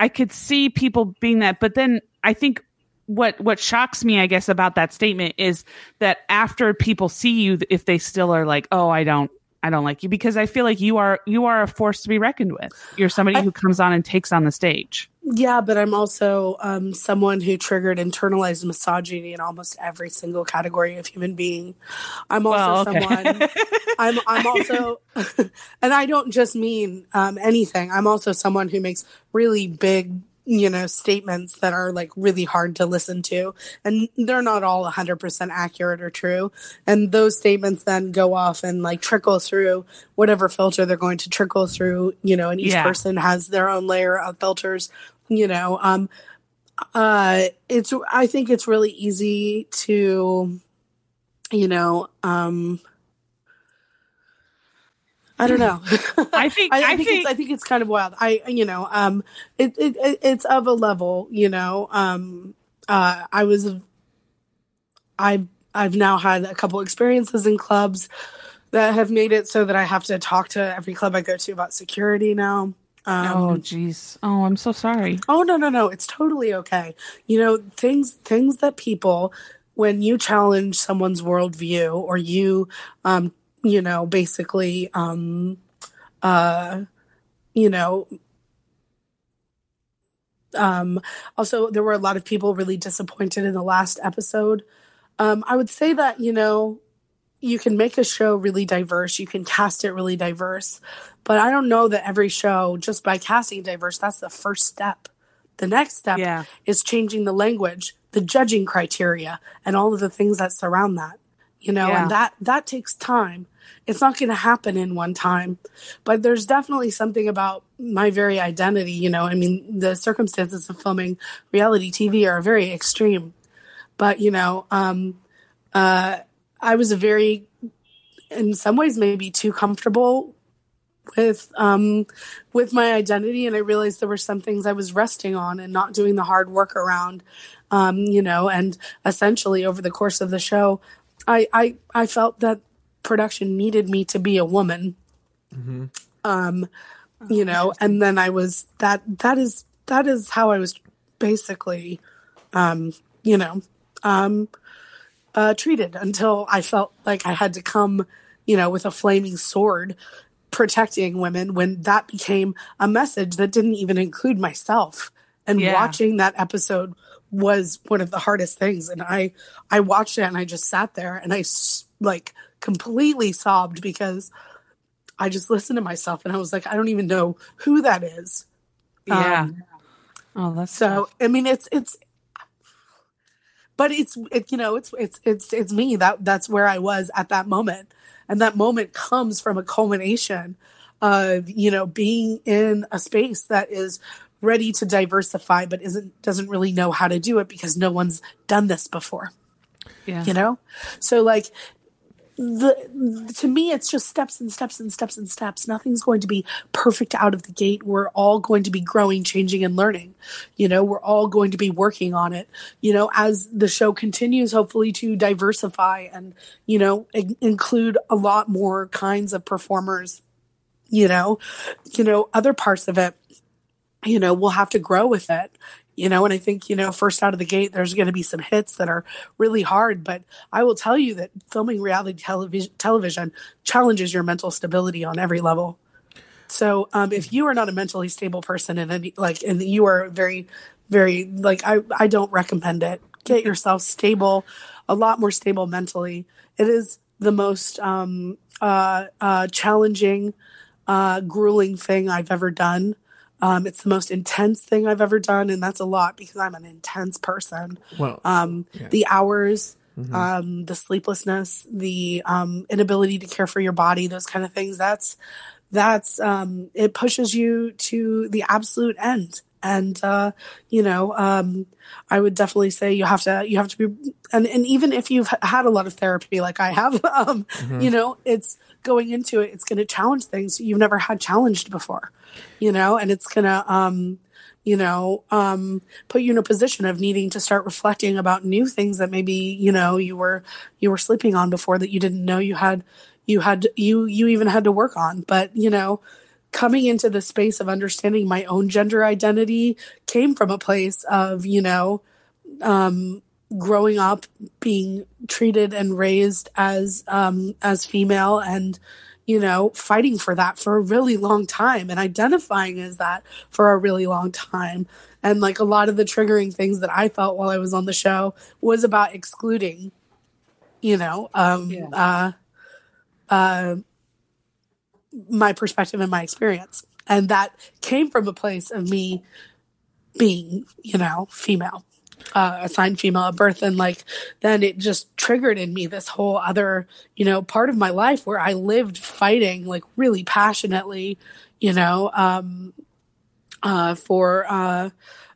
I could see people being that, but then I think what what shocks me, I guess, about that statement is that after people see you, if they still are like, oh, I don't, I don't like you because I feel like you are you are a force to be reckoned with. You're somebody I- who comes on and takes on the stage. Yeah, but I'm also um, someone who triggered internalized misogyny in almost every single category of human being. I'm also Well, okay. someone. [laughs] I'm I'm also, [laughs] and I don't just mean um, anything. I'm also someone who makes really big, you know, statements that are like really hard to listen to, and they're not all 100 percent accurate or true. And those statements then go off and like trickle through whatever filter they're going to trickle through. You know, and each Yeah. person has their own layer of filters. You know, um, uh, it's I think it's really easy to, you know, um. I don't know. [laughs] I think I, I, I think, think it's I think it's kind of wild. I you know um it, it, it it's of a level you know um uh I was I I've now had a couple experiences in clubs that have made it so that I have to talk to every club I go to about security now. Um, Oh jeez. Oh, I'm so sorry. Oh no no no! It's totally okay. You know things things that people when you challenge someone's worldview or you um you know basically um uh you know um also there were a lot of people really disappointed in the last episode. Um I would say that you know you can make a show really diverse, you can cast it really diverse, but I don't know that every show just by casting diverse that's the first step. The next step Yeah. is changing the language, the judging criteria, and all of the things that surround that. You know, Yeah. and that that takes time. It's not going to happen in one time, but there's definitely something about my very identity. You know, I mean, the circumstances of filming reality TV are very extreme, but you know, um, uh, I was a very, in some ways, maybe too comfortable with um with my identity and i realized there were some things i was resting on and not doing the hard work around um you know and essentially over the course of the show i i i felt that production needed me to be a woman. Um you know and then i was that that is that is how i was basically um you know um uh treated until i felt like i had to come you know with a flaming sword protecting women when that became a message that didn't even include myself. And Yeah. watching that episode was one of the hardest things. And i i watched it and i just sat there and i like completely sobbed because i just listened to myself and i was like i don't even know who that is. Yeah. Um, oh, that's so I mean, it's it's, but it's it, you know it's it's it's it's me. That that's where I was at that moment, and that moment comes from a culmination of you know being in a space that is ready to diversify but isn't doesn't really know how to do it because no one's done this before. Yeah. you know? So like the to me it's just steps and steps and steps and steps. Nothing's going to be perfect out of the gate. We're all going to be growing changing and learning. You know we're all going to be working on it. You know as the show continues hopefully to diversify and you know in- include a lot more kinds of performers you know you know other parts of it you know we'll have to grow with it you know and i think you know first out of the gate there's going to be some hits that are really hard but i will tell you that filming reality television television challenges your mental stability on every level. So um, if you are not a mentally stable person and any, like and you are very very like i i don't recommend it. Get yourself stable a lot more stable mentally. It is the most um uh uh challenging uh grueling thing i've ever done um it's the most intense thing i've ever done and that's a lot because i'm an intense person Well, um, Yeah. the hours, Mhm. um, the sleeplessness, the um, inability to care for your body, those kind of things. That's that's um, it pushes you to the absolute end. And uh, you know, um, I would definitely say you have to you have to be, and and even if you've had a lot of therapy like I have, [laughs] um, Mhm. you know, it's going into it. It's going to challenge things you've never had challenged before, you know, and it's gonna um, you know, um, put you in a position of needing to start reflecting about new things that maybe you know you were you were sleeping on before that you didn't know you had you had you you even had to work on. But you know, coming into the space of understanding my own gender identity came from a place of you know um growing up being treated and raised as um as female and you know, fighting for that for a really long time and identifying as that for a really long time. And like a lot of the triggering things that I felt while I was on the show was about excluding, you know, um, Yeah. uh, uh, my perspective and my experience. And that came from a place of me being, you know, female, uh, assigned female at birth. And like, then it just triggered in me this whole other, you know, part of my life where I lived fighting like really passionately, you know, um, uh, for, uh,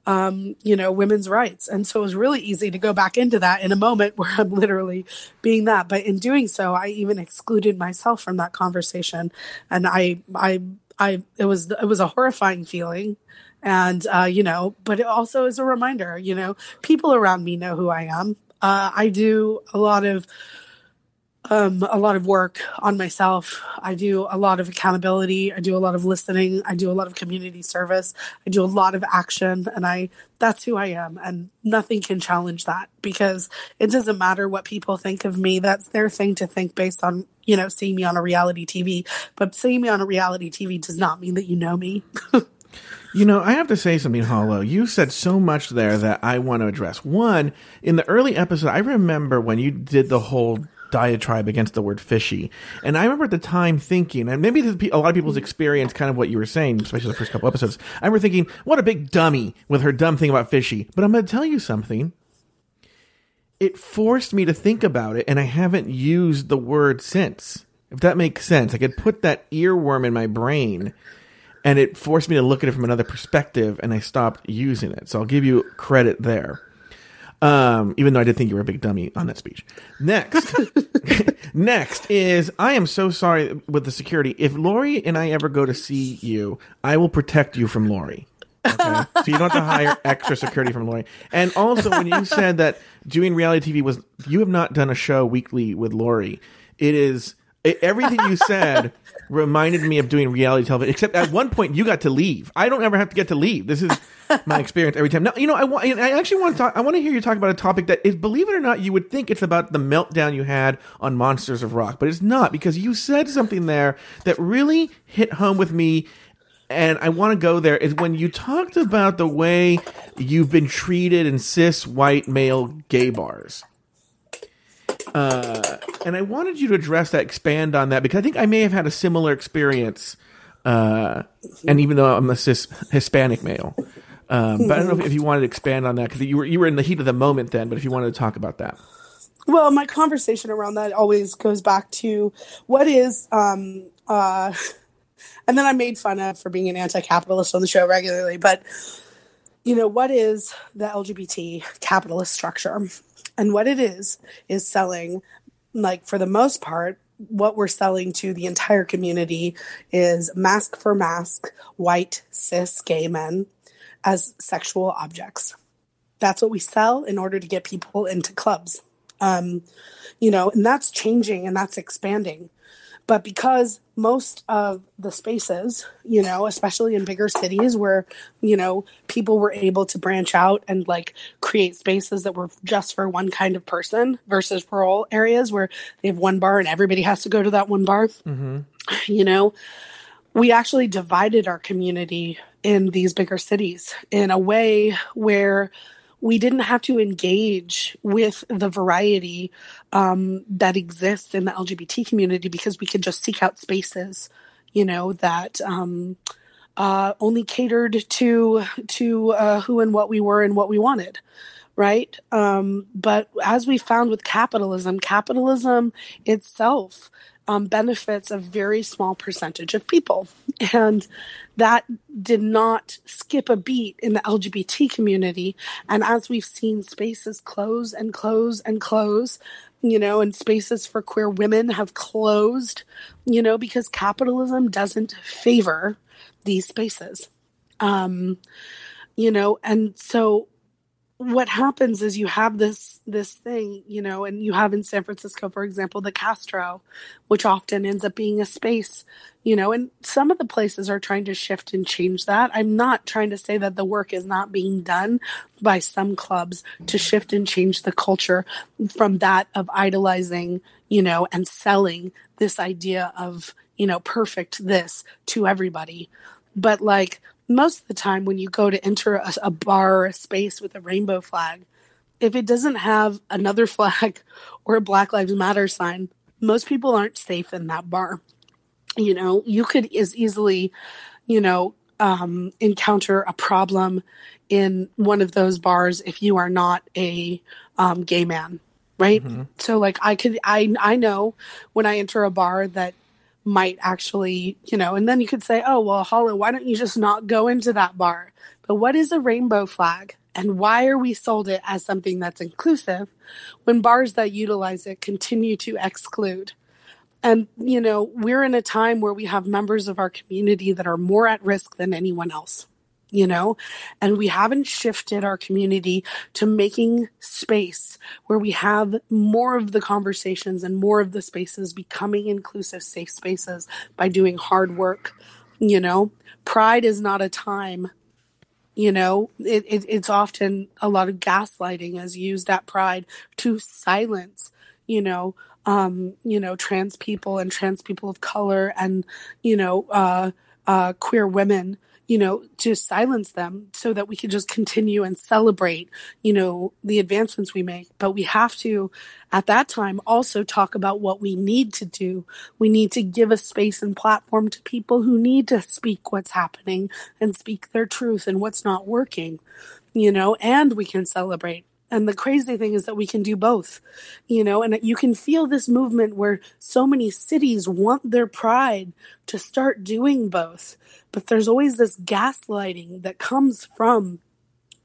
um, you know, women's rights. And so it was really easy to go back into that in a moment [laughs] where I'm literally being that. But in doing so, I even excluded myself from that conversation. And I, I, I, it was, it was a horrifying feeling. And, uh, you know, but it also is a reminder, you know, people around me know who I am. Uh, I do a lot of, um, a lot of work on myself. I do a lot of accountability. I do a lot of listening. I do a lot of community service. I do a lot of action and I, that's who I am. And nothing can challenge that because it doesn't matter what people think of me. That's their thing to think based on, you know, seeing me on a reality TV. But seeing me on a reality TV does not mean that you know me. [laughs] You know, I have to say something, Hollow. You said so much there that I want to address. One, in the early episode, I remember when you did the whole diatribe against the word fishy. And I remember at the time thinking, and maybe a lot of people's experience, kind of what you were saying, especially the first couple episodes, I remember thinking, what a big dummy with her dumb thing about fishy. But I'm going to tell you something. It forced me to think about it, and I haven't used the word since. If that makes sense, I could put that earworm in my brain and it forced me to look at it from another perspective and I stopped using it. So I'll give you credit there. Um, even though I did think you were a big dummy on that speech. Next, [laughs] next is I am so sorry with the security. If Lauri and I ever go to see you, I will protect you from Lauri. Okay? so you don't have to hire extra security from Lauri. And also, when you said that doing reality TV was, you have not done a show weekly with Lori. It is it, everything you said reminded me of doing reality television. Except at one point, you got to leave. I don't ever have to get to leave. This is my experience every time. Now, you know, I want. I actually want to talk. I want to hear you talk about a topic that is, believe it or not, you would think it's about the meltdown you had on Monsters of Rock, but it's not because you said something there that really hit home with me. And I want to go there is when you talked about the way you've been treated in cis white male gay bars. Uh, and I wanted you to address that, expand on that, because I think I may have had a similar experience. Uh, and even though I'm a cis Hispanic male, um, but I don't know if, if you wanted to expand on that because you were you were in the heat of the moment then. But if you wanted to talk about that, Well, my conversation around that always goes back to what is um uh [laughs] and then I'm made fun of for being an anti-capitalist on the show regularly, but you know, what is the LGBT capitalist structure? And what it is is selling like for the most part what we're selling to the entire community is masc for masc white cis gay men as sexual objects. That's what we sell in order to get people into clubs um, you know, and that's changing and that's expanding. But because most of the spaces, you know, especially in bigger cities where, you know, people were able to branch out and like create spaces that were just for one kind of person versus rural areas where they have one bar and everybody has to go to that one bar, mm-hmm. you know, we actually divided our community in these bigger cities in a way where we didn't have to engage with the variety um, that exists in the LGBT community because we could just seek out spaces, you know, that um, uh, only catered to to uh, who and what we were and what we wanted, right? Um, but as we found with capitalism, capitalism itself um, benefits a very small percentage of people. And that did not skip a beat in the LGBT community. And as we've seen spaces close and close and close, you know, and spaces for queer women have closed, you know, because capitalism doesn't favor these spaces. Um, you know, and so what happens is you have this this thing, you know, and you have in San Francisco, for example, the Castro, which often ends up being a space, you know, and some of the places are trying to shift and change that. I'm not trying to say that the work is not being done by some clubs to shift and change the culture from that of idolizing, you know, and selling this idea of, you know, perfect this to everybody. But like most of the time when you go to enter a, a bar or a space with a rainbow flag, if it doesn't have another [laughs] flag or a Black Lives Matter sign, most people aren't safe in that bar. You know, you could as easily, you know, um, encounter a problem in one of those bars if you are not a um, gay man, right? Mm-hmm. So, like, I could, I, I know when I enter a bar that might actually, you know, and then you could say, oh, well, Hollow, why don't you just not go into that bar? But what is a rainbow flag? And why are we sold it as something that's inclusive when bars that utilize it continue to exclude? And, you know, we're in a time where we have members of our community that are more at risk than anyone else you know, and we haven't shifted our community to making space where we have more of the conversations and more of the spaces becoming inclusive, safe spaces by doing hard work. You know, pride is not a time. You know, it, it, it's often a lot of gaslighting is used at pride to silence, you know, um, you know, trans people and trans people of color and, you know, uh, uh, queer women you know, to silence them so that we can just continue and celebrate, you know, the advancements we make. But we have to, at that time, also talk about what we need to do. We need to give a space and platform to people who need to speak what's happening and speak their truth and what's not working, you know, and we can celebrate. And the crazy thing is that we can do both, you know, and you can feel this movement where so many cities want their pride to start doing both. But there's always this gaslighting that comes from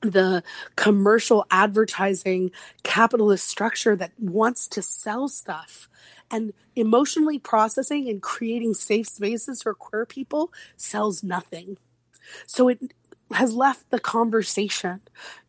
the commercial advertising capitalist structure that wants to sell stuff and emotionally processing and creating safe spaces for queer people sells nothing. So it has left the conversation,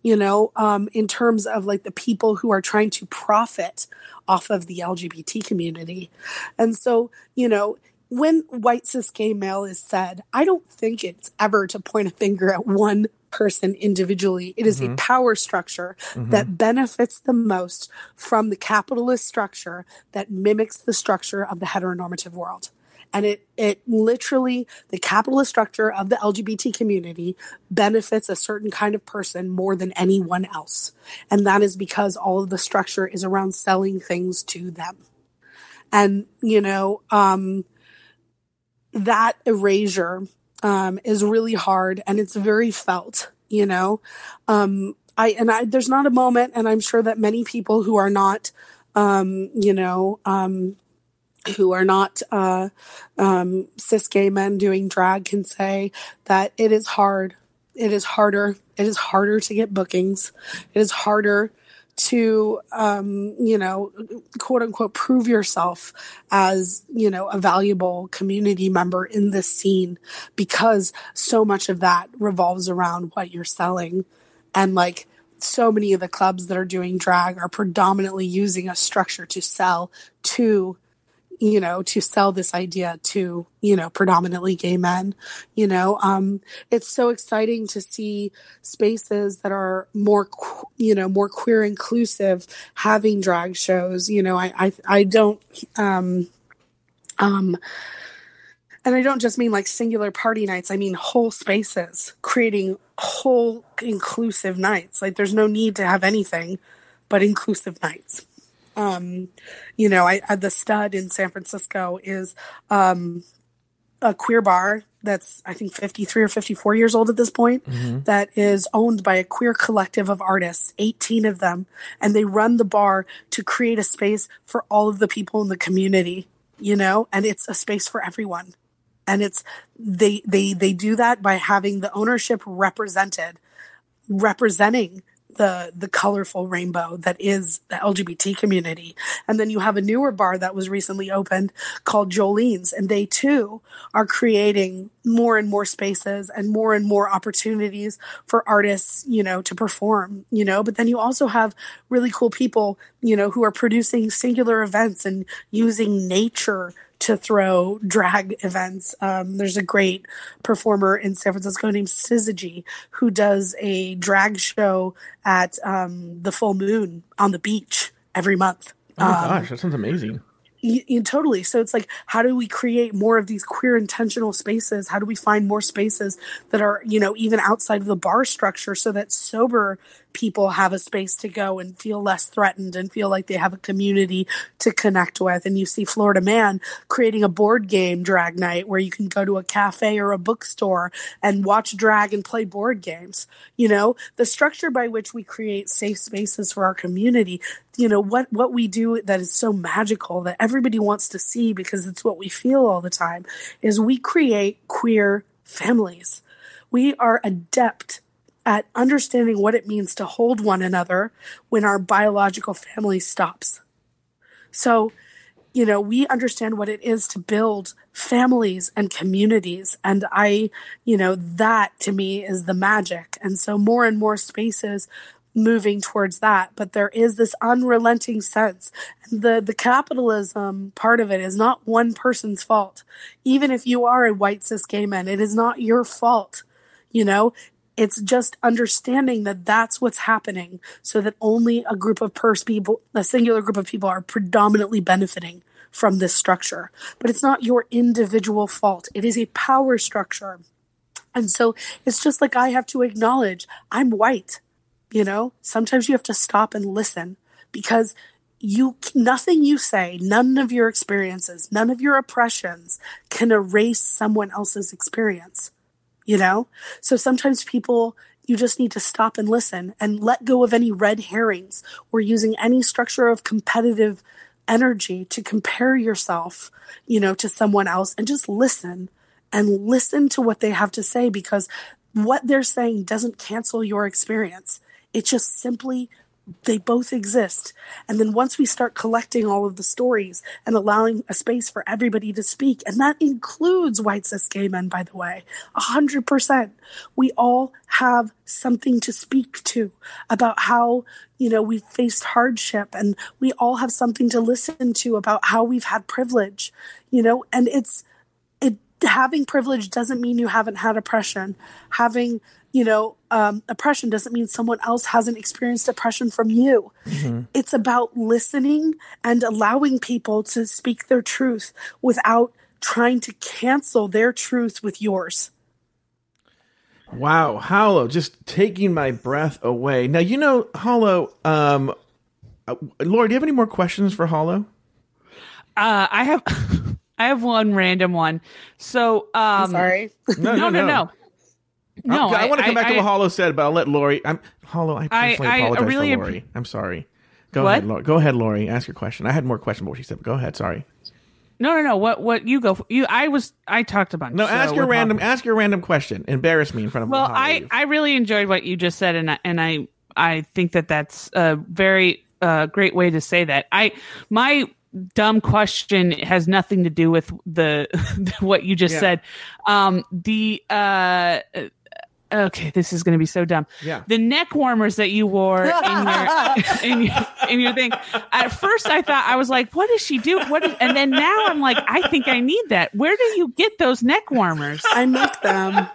you know, um, in terms of like the people who are trying to profit off of the LGBT community. And so, you know, when white cis gay male is said, I don't think it's ever to point a finger at one person individually. It is mm-hmm. a power structure mm-hmm. that benefits the most from the capitalist structure that mimics the structure of the heteronormative world and it it literally the capitalist structure of the LGBT community benefits a certain kind of person more than anyone else. And that is because all of the structure is around selling things to them. And you know, um that erasure um is really hard and it's very felt, you know. Um I and I there's not a moment and I'm sure that many people who are not um, you know, um, who are not uh, um, cis gay men doing drag can say that it is hard. It is harder. It is harder to get bookings. It is harder to, um, you know, quote unquote, prove yourself as, you know, a valuable community member in this scene because so much of that revolves around what you're selling. And like, so many of the clubs that are doing drag are predominantly using a structure to sell to you know, to sell this idea to, you know, predominantly gay men. You know, um, it's so exciting to see spaces that are more, you know, more queer inclusive having drag shows. You know, I, I, I don't, um, um, and I don't just mean like singular party nights, I mean whole spaces, creating whole inclusive nights. Like there's no need to have anything but inclusive nights. Um, you know, I, I, the stud in San Francisco is um, a queer bar that's I think 53 or 54 years old at this point mm-hmm. that is owned by a queer collective of artists, 18 of them, and they run the bar to create a space for all of the people in the community, you know, and it's a space for everyone. And it's they they they do that by having the ownership represented representing the the colorful rainbow that is the LGBT community. And then you have a newer bar that was recently opened called Jolene's, and they too are creating more and more spaces and more and more opportunities for artists, you know, to perform, you know. But then you also have really cool people, you know, who are producing singular events and using nature to throw drag events. Um, there's a great performer in San Francisco named Syzygy who does a drag show at um, the full moon on the beach every month. Oh my Um, gosh, that sounds amazing. y- y- totally. So it's like, how do we create more of these queer intentional spaces? How do we find more spaces that are, you know, even outside of the bar structure so that sober people have a space to go and feel less threatened and feel like they have a community to connect with? And you see Florida Man creating a board game drag night where you can go to a cafe or a bookstore and watch drag and play board games. You know, the structure by which we create safe spaces for our community you know what what we do that is so magical that everybody wants to see because it's what we feel all the time is we create queer families we are adept at understanding what it means to hold one another when our biological family stops. So you know we understand what it is to build families and communities and i you know that to me is the magic. And so more and more spaces moving towards that. But there is this unrelenting sense the the capitalism part of it is not one person's fault. Even if you are a white cis gay man it is not your fault you know it's just understanding that that's what's happening so that only a group of pers people a singular group of people are predominantly benefiting from this structure. But it's not your individual fault. It is a power structure. And so it's just like i have to acknowledge i'm white you know? Sometimes you have to stop and listen because you nothing you say none of your experiences none of your oppressions can erase someone else's experience you know? So sometimes people you just need to stop and listen and let go of any red herrings or using any structure of competitive energy to compare yourself you know to someone else and just listen and listen to what they have to say because what they're saying doesn't cancel your experience. It just simply they both exist. And then once we start collecting all of the stories and allowing a space for everybody to speak, and that includes white cis gay men, by the way, a hundred percent, we all have something to speak to about how, you know, we've faced hardship and we all have something to listen to about how we've had privilege, you know, and it's, it, having privilege doesn't mean you haven't had oppression. Having, you know, um, oppression doesn't mean someone else hasn't experienced oppression from you. It's about listening and allowing people to speak their truth without trying to cancel their truth with yours. Wow, Hollow, just taking my breath away. Now, you know, Hollow, um, uh, Lauri, do you have any more questions for Hollow? Uh, I have I have one random one. So um Sorry. no no no. No, I, want to come back to what Hollow said, but I'll let Lauri. I'm Hollow. I I- I apologize really to app- Lauri. I'm sorry. Go What? ahead, Lauri. Go ahead, Lauri. Ask your question. I had more questions about what she said, but go ahead. Sorry. No, no, no. What? What? You go. For, you. I was. I talked about. No, so ask your random. Hollow. Ask your random question. Embarrass me in front of. Well, Hollow. I I really enjoyed what you just said, and I, and I I think that that's a very uh, great way to say that. I my dumb question has nothing to do with the [laughs] what you just Yeah. said. Um, the uh. Okay, this is going to be so dumb. Yeah. The neck warmers that you wore in your [laughs] in your, in your thing. At first, I thought I was like, "What does she do?" What? Is, and then now I'm like, "I think I need that." Where do you get those neck warmers? I make them.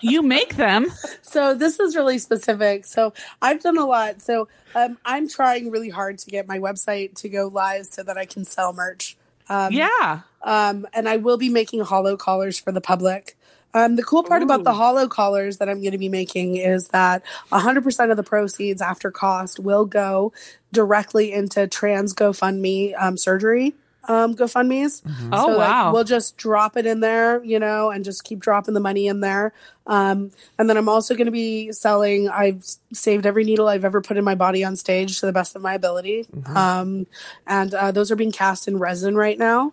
You make them. So this is really specific. So I've done a lot. So um, I'm trying really hard to get my website to go live so that I can sell merch. Um, Yeah. um, and I will be making hollow collars for the public. Um, the cool part about the hollow collars that I'm going to be making is that 100% of the proceeds after cost will go directly into trans GoFundMe um, surgery um, GoFundMes. Oh, So, like, wow. we'll just drop it in there, you know, and just keep dropping the money in there. Um, and then I'm also going to be selling. I've saved every needle I've ever put in my body on stage to the best of my ability. Um, and uh, those are being cast in resin right now.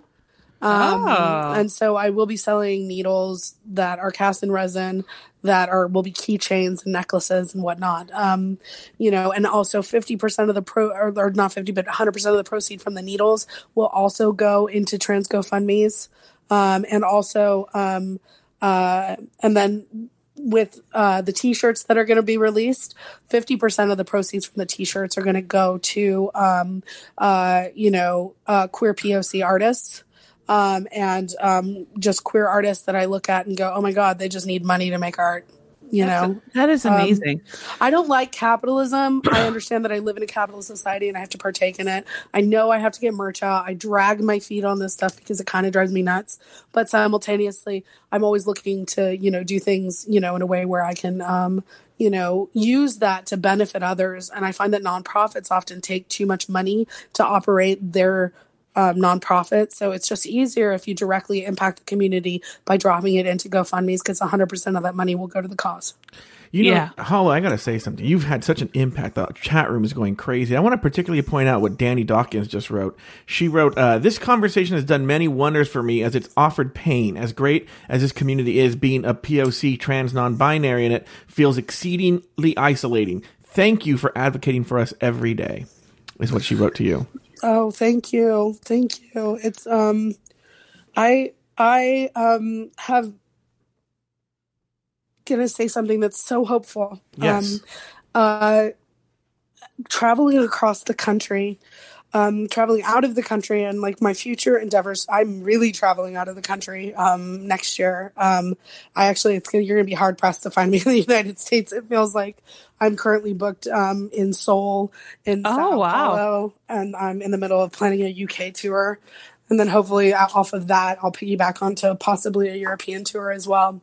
Um, Oh. And so I will be selling needles that are cast in resin that are will be keychains and necklaces and whatnot. Um, you know, and also fifty percent of the pro or, or not fifty, but hundred percent of the proceed from the needles will also go into trans GoFundmes. Um, and also um, uh, and then with uh, the t-shirts that are going to be released 50% of the proceeds from the t-shirts are going to go to um, uh, you know uh, queer poc artists um, and um, just queer artists that i look at and go oh my god they just need money to make art you know That is Um, amazing. I don't like capitalism. I understand that I live in a capitalist society and I have to partake in it. I know I have to get merch out. I drag my feet on this stuff because it kind of drives me nuts. But simultaneously, I'm always looking to, you know, do things, you know, in a way where I can, um, you know, use that to benefit others. And I find that nonprofits often take too much money to operate their um, nonprofit. So it's just easier if you directly impact the community by dropping it into GoFundMe's because 100% of that money will go to the cause. You know, Yeah. Hollow, I got to say something. You've had such an impact. The chat room is going crazy. I want to particularly point out what Danny Dawkins just wrote. She wrote, uh, This conversation has done many wonders for me as it's offered pain. As great as this community is, being a POC trans non binary in it feels exceedingly isolating. Thank you for advocating for us every day, is what she wrote to you. Oh, thank you. Thank you. It's um I I um have gonna say something that's so hopeful. Yes. Um uh traveling across the country, um traveling out of the country and like my future endeavors, I'm really traveling out of the country um next year. Um I actually it's gonna you're gonna be hard pressed to find me [laughs] in the United States. It feels like I'm currently booked um in Seoul in Oh, Sao wow. Paulo, and I'm in the middle of planning a UK tour. And then hopefully off of that, I'll piggyback onto possibly a European tour as well.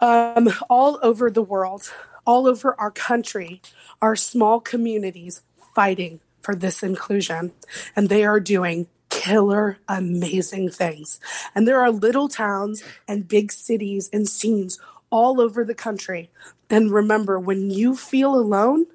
Um, all over the world, all over our country, our small communities fighting for this inclusion. And they are doing killer, amazing things. And there are little towns and big cities and scenes all over the country. And remember, when you feel alone,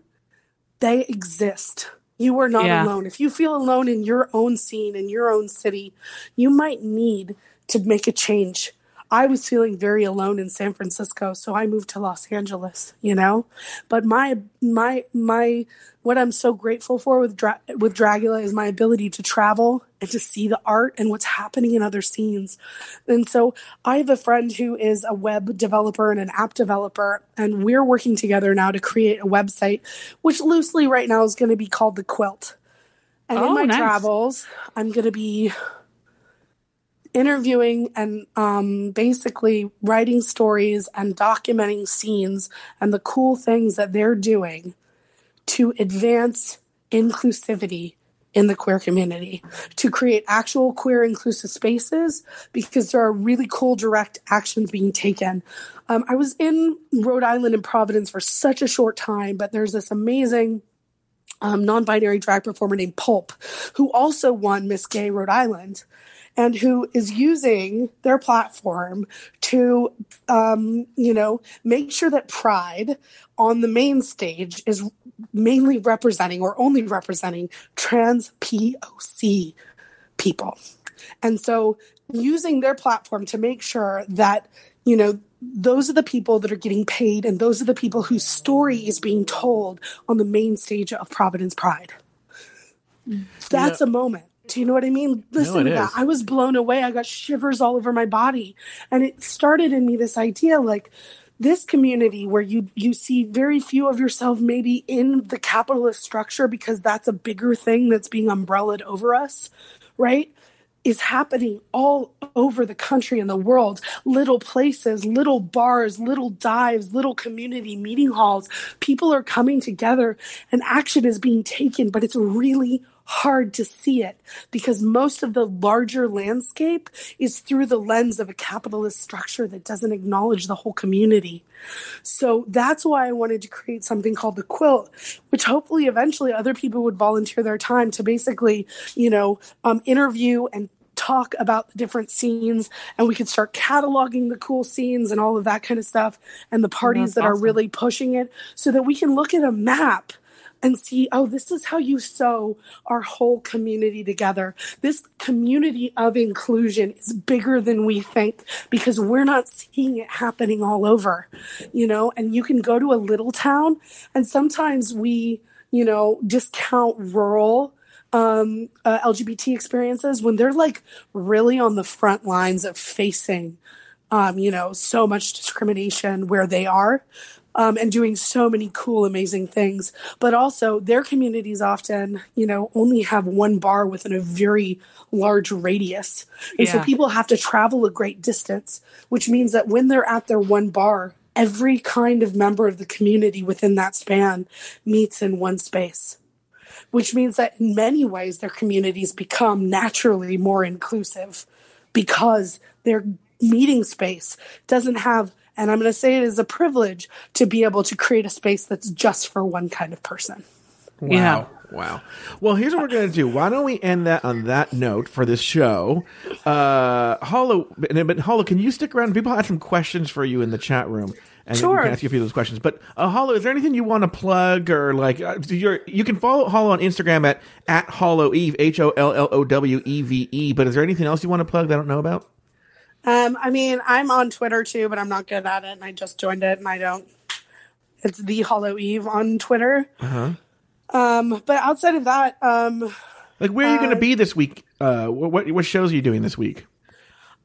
they exist. You are not Yeah. alone. If you feel alone in your own scene, in your own city, you might need to make a change. I was feeling very alone in San Francisco, so I moved to Los Angeles, you know? But my my my what I'm so grateful for with Dra- with Dragula is my ability to travel and to see the art and what's happening in other scenes. And so I have a friend who is a web developer and an app developer, and we're working together now to create a website, which loosely right now is going to be called the Quilt. And Oh, in my nice. travels, I'm going to be interviewing and um, basically writing stories and documenting scenes and the cool things that they're doing to advance inclusivity in the queer community, to create actual queer inclusive spaces, because there are really cool direct actions being taken. Um, I was in Rhode Island and Providence for such a short time, but there's this amazing um, non-binary drag performer named Pulp, who also won Miss Gay Rhode Island, and who is using their platform to, um, you know, make sure that Pride on the main stage is mainly representing or only representing trans POC people. And so using their platform to make sure that, you know, those are the people that are getting paid and those are the people whose story is being told on the main stage of Providence Pride. That's a moment. Do you know what I mean? Listen it to that. I was blown away. I got shivers all over my body. And it started in me this idea like this community where you you see very few of yourself maybe in the capitalist structure because that's a bigger thing that's being umbrellaed over us, right? is happening all over the country and the world. Little places, little bars, little dives, little community meeting halls. People are coming together and action is being taken, but it's really hard to see it because most of the larger landscape is through the lens of a capitalist structure that doesn't acknowledge the whole community. So that's why I wanted to create something called the quilt, which hopefully eventually other people would volunteer their time to basically, you know, um, interview and talk about the different scenes and we could start cataloging the cool scenes and all of that kind of stuff and the parties That's that are really pushing it so that we can look at a map and see, oh, this is how you sew our whole community together. This community of inclusion is bigger than we think because we're not seeing it happening all over, you know, and you can go to a little town and sometimes we, you know, discount rural um, uh, LGBT experiences when they're like really on the front lines of facing, um, you know, so much discrimination where they are. Um, and doing so many cool, amazing things. But also, their communities often, you know, only have one bar within a very large radius. And so people have to travel a great distance, which means that when they're at their one bar, every kind of member of the community within that span meets in one space which means that in many ways their communities become naturally more inclusive because their meeting space doesn't have and i'm going to say it is a privilege to be able to create a space that's just for one kind of person Wow. Yeah. Wow. Well, here's what we're going to do. Why don't we end that on that note for this show? Uh, Hollow, but, but Hollow, can you stick around? People had some questions for you in the chat room. And Sure. we can ask you a few of those questions. But uh, Hollow, is there anything you want to plug or like? Uh, you're, you can follow Hollow on Instagram at at Hollow Eve H O L L O W E V E. But is there anything else you want to plug that I don't know about? Um, i mean i'm on twitter too but i'm not good at it and i just joined it and i don't it's the hollow eve on twitter Uh-huh. um, but outside of that um, Like, where are you going to Uh, be this week? Uh, what what shows are you doing this week?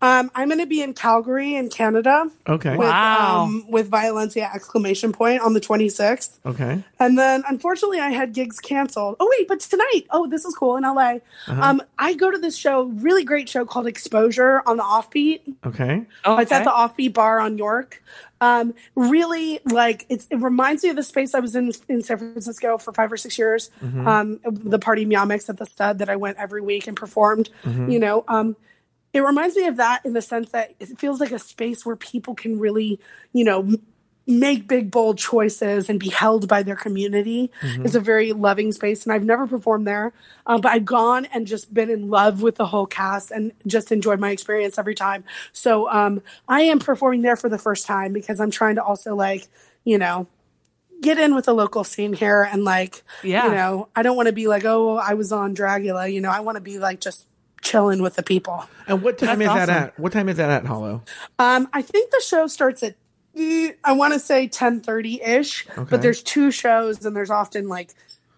Um, i'm going to be in calgary in canada Okay. with, Wow. um, with violencia exclamation point on the 26th Okay. And then unfortunately I had gigs canceled. Oh wait, but tonight, oh, this is cool in LA. Uh-huh. Um, I go to this show, really great show called Exposure on the Offbeat. Okay. Oh, It's at the Offbeat Bar on York. Um, really like it's it reminds me of the space I was in in San Francisco for five or six years. Mm-hmm. Um, the party Meow Mix at the Stud that I went every week and performed. Mm-hmm. You know, um, it reminds me of that in the sense that it feels like a space where people can really, you know, make big bold choices and be held by their community. It's a very loving space and i've never performed there uh, but i've gone and just been in love with the whole cast and just enjoyed my experience every time. So um, i am performing there for the first time because i'm trying to also like you know get in with the local scene here and like Yeah. you know i don't want to be like oh i was on dragula you know i want to be like just chilling with the people And what time That's is that at? What time is that at, Hollow? Um, I think the show starts at I want to say ten thirty ish, Okay. but there's two shows and there's often like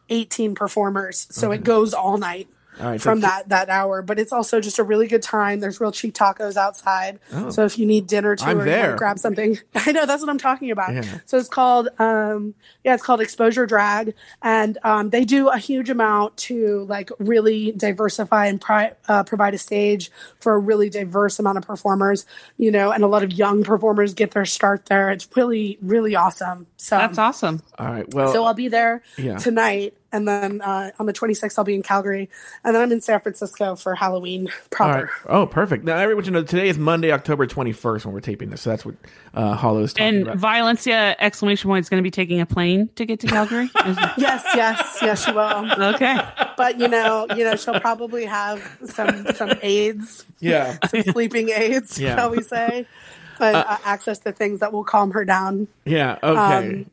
eighteen performers, so it goes all night. All right, from t- that that hour, but it's also just a really good time. There's real cheap tacos outside, Oh. so if you need dinner too I'm or there. grab something, [laughs] I know that's what I'm talking about. Yeah. So it's called, um, yeah, it's called Exposure Drag, and um, they do a huge amount to like really diversify and pri- uh, provide a stage for a really diverse amount of performers. You know, and a lot of young performers get their start there. It's really really awesome. So That's awesome. All right. Well, so I'll be there Yeah. tonight, and then uh, on the 26th I'll be in Calgary, and then I'm in San Francisco for Halloween all proper. right. Oh, perfect. Now, everyone should know today is Monday, October 21st when we're taping this. So that's what uh, Hollow's talking And about. Violencia exclamation point is going to be taking a plane to get to Calgary. [laughs] Yes, yes, yes, she will. okay. But you know, you know, she'll probably have some some aids, yeah. some sleeping aids, Yeah. shall we say, and uh, access to things that will calm her down. Yeah. Okay.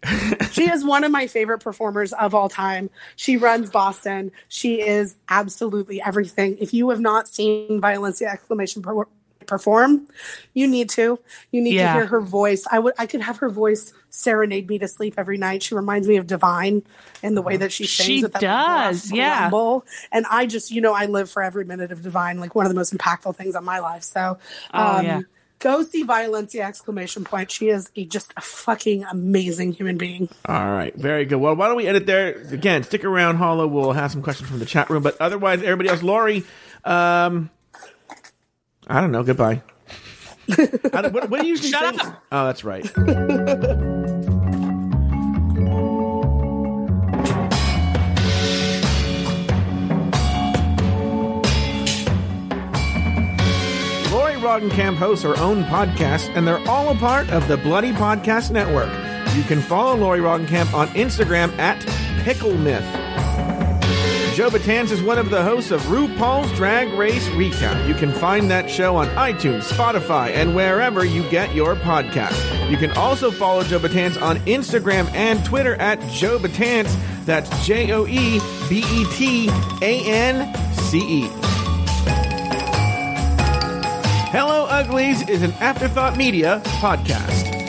She is one of my favorite performers of all time. She runs Boston. She is absolutely everything. If you have not seen Violencia exclamation per- perform, you need to. You need Yeah. to hear her voice. I would I could have her voice serenade me to sleep every night. She reminds me of Divine in the way that she sings She with that does, yeah. rumble. And I just, you know, I live for every minute of Divine, like one of the most impactful things of my life. So Oh, um, yeah. Go see Violencia exclamation point. She is a, just a fucking amazing human being. All right. Very good. Well, why don't we edit there? Again, stick around, Hollow. We'll have some questions from the chat room. But otherwise, everybody else, Lauri, um, I don't know. Goodbye. [laughs] I don't- what, what do you usually Shut say? up. Oh, that's right. [laughs] Roggenkamp hosts her own podcast, and they're all a part of the Bloody Podcast Network. You can follow Lauri Roggenkamp on Instagram at Pickle Myth. Joe Betance is one of the hosts of RuPaul's Drag Race Recap. You can find that show on iTunes, Spotify, and wherever you get your podcasts. You can also follow Joe Betance on Instagram and Twitter at Joe Betance. That's J O E B E T A N C E. Hello Uglies is an Afterthought Media podcast.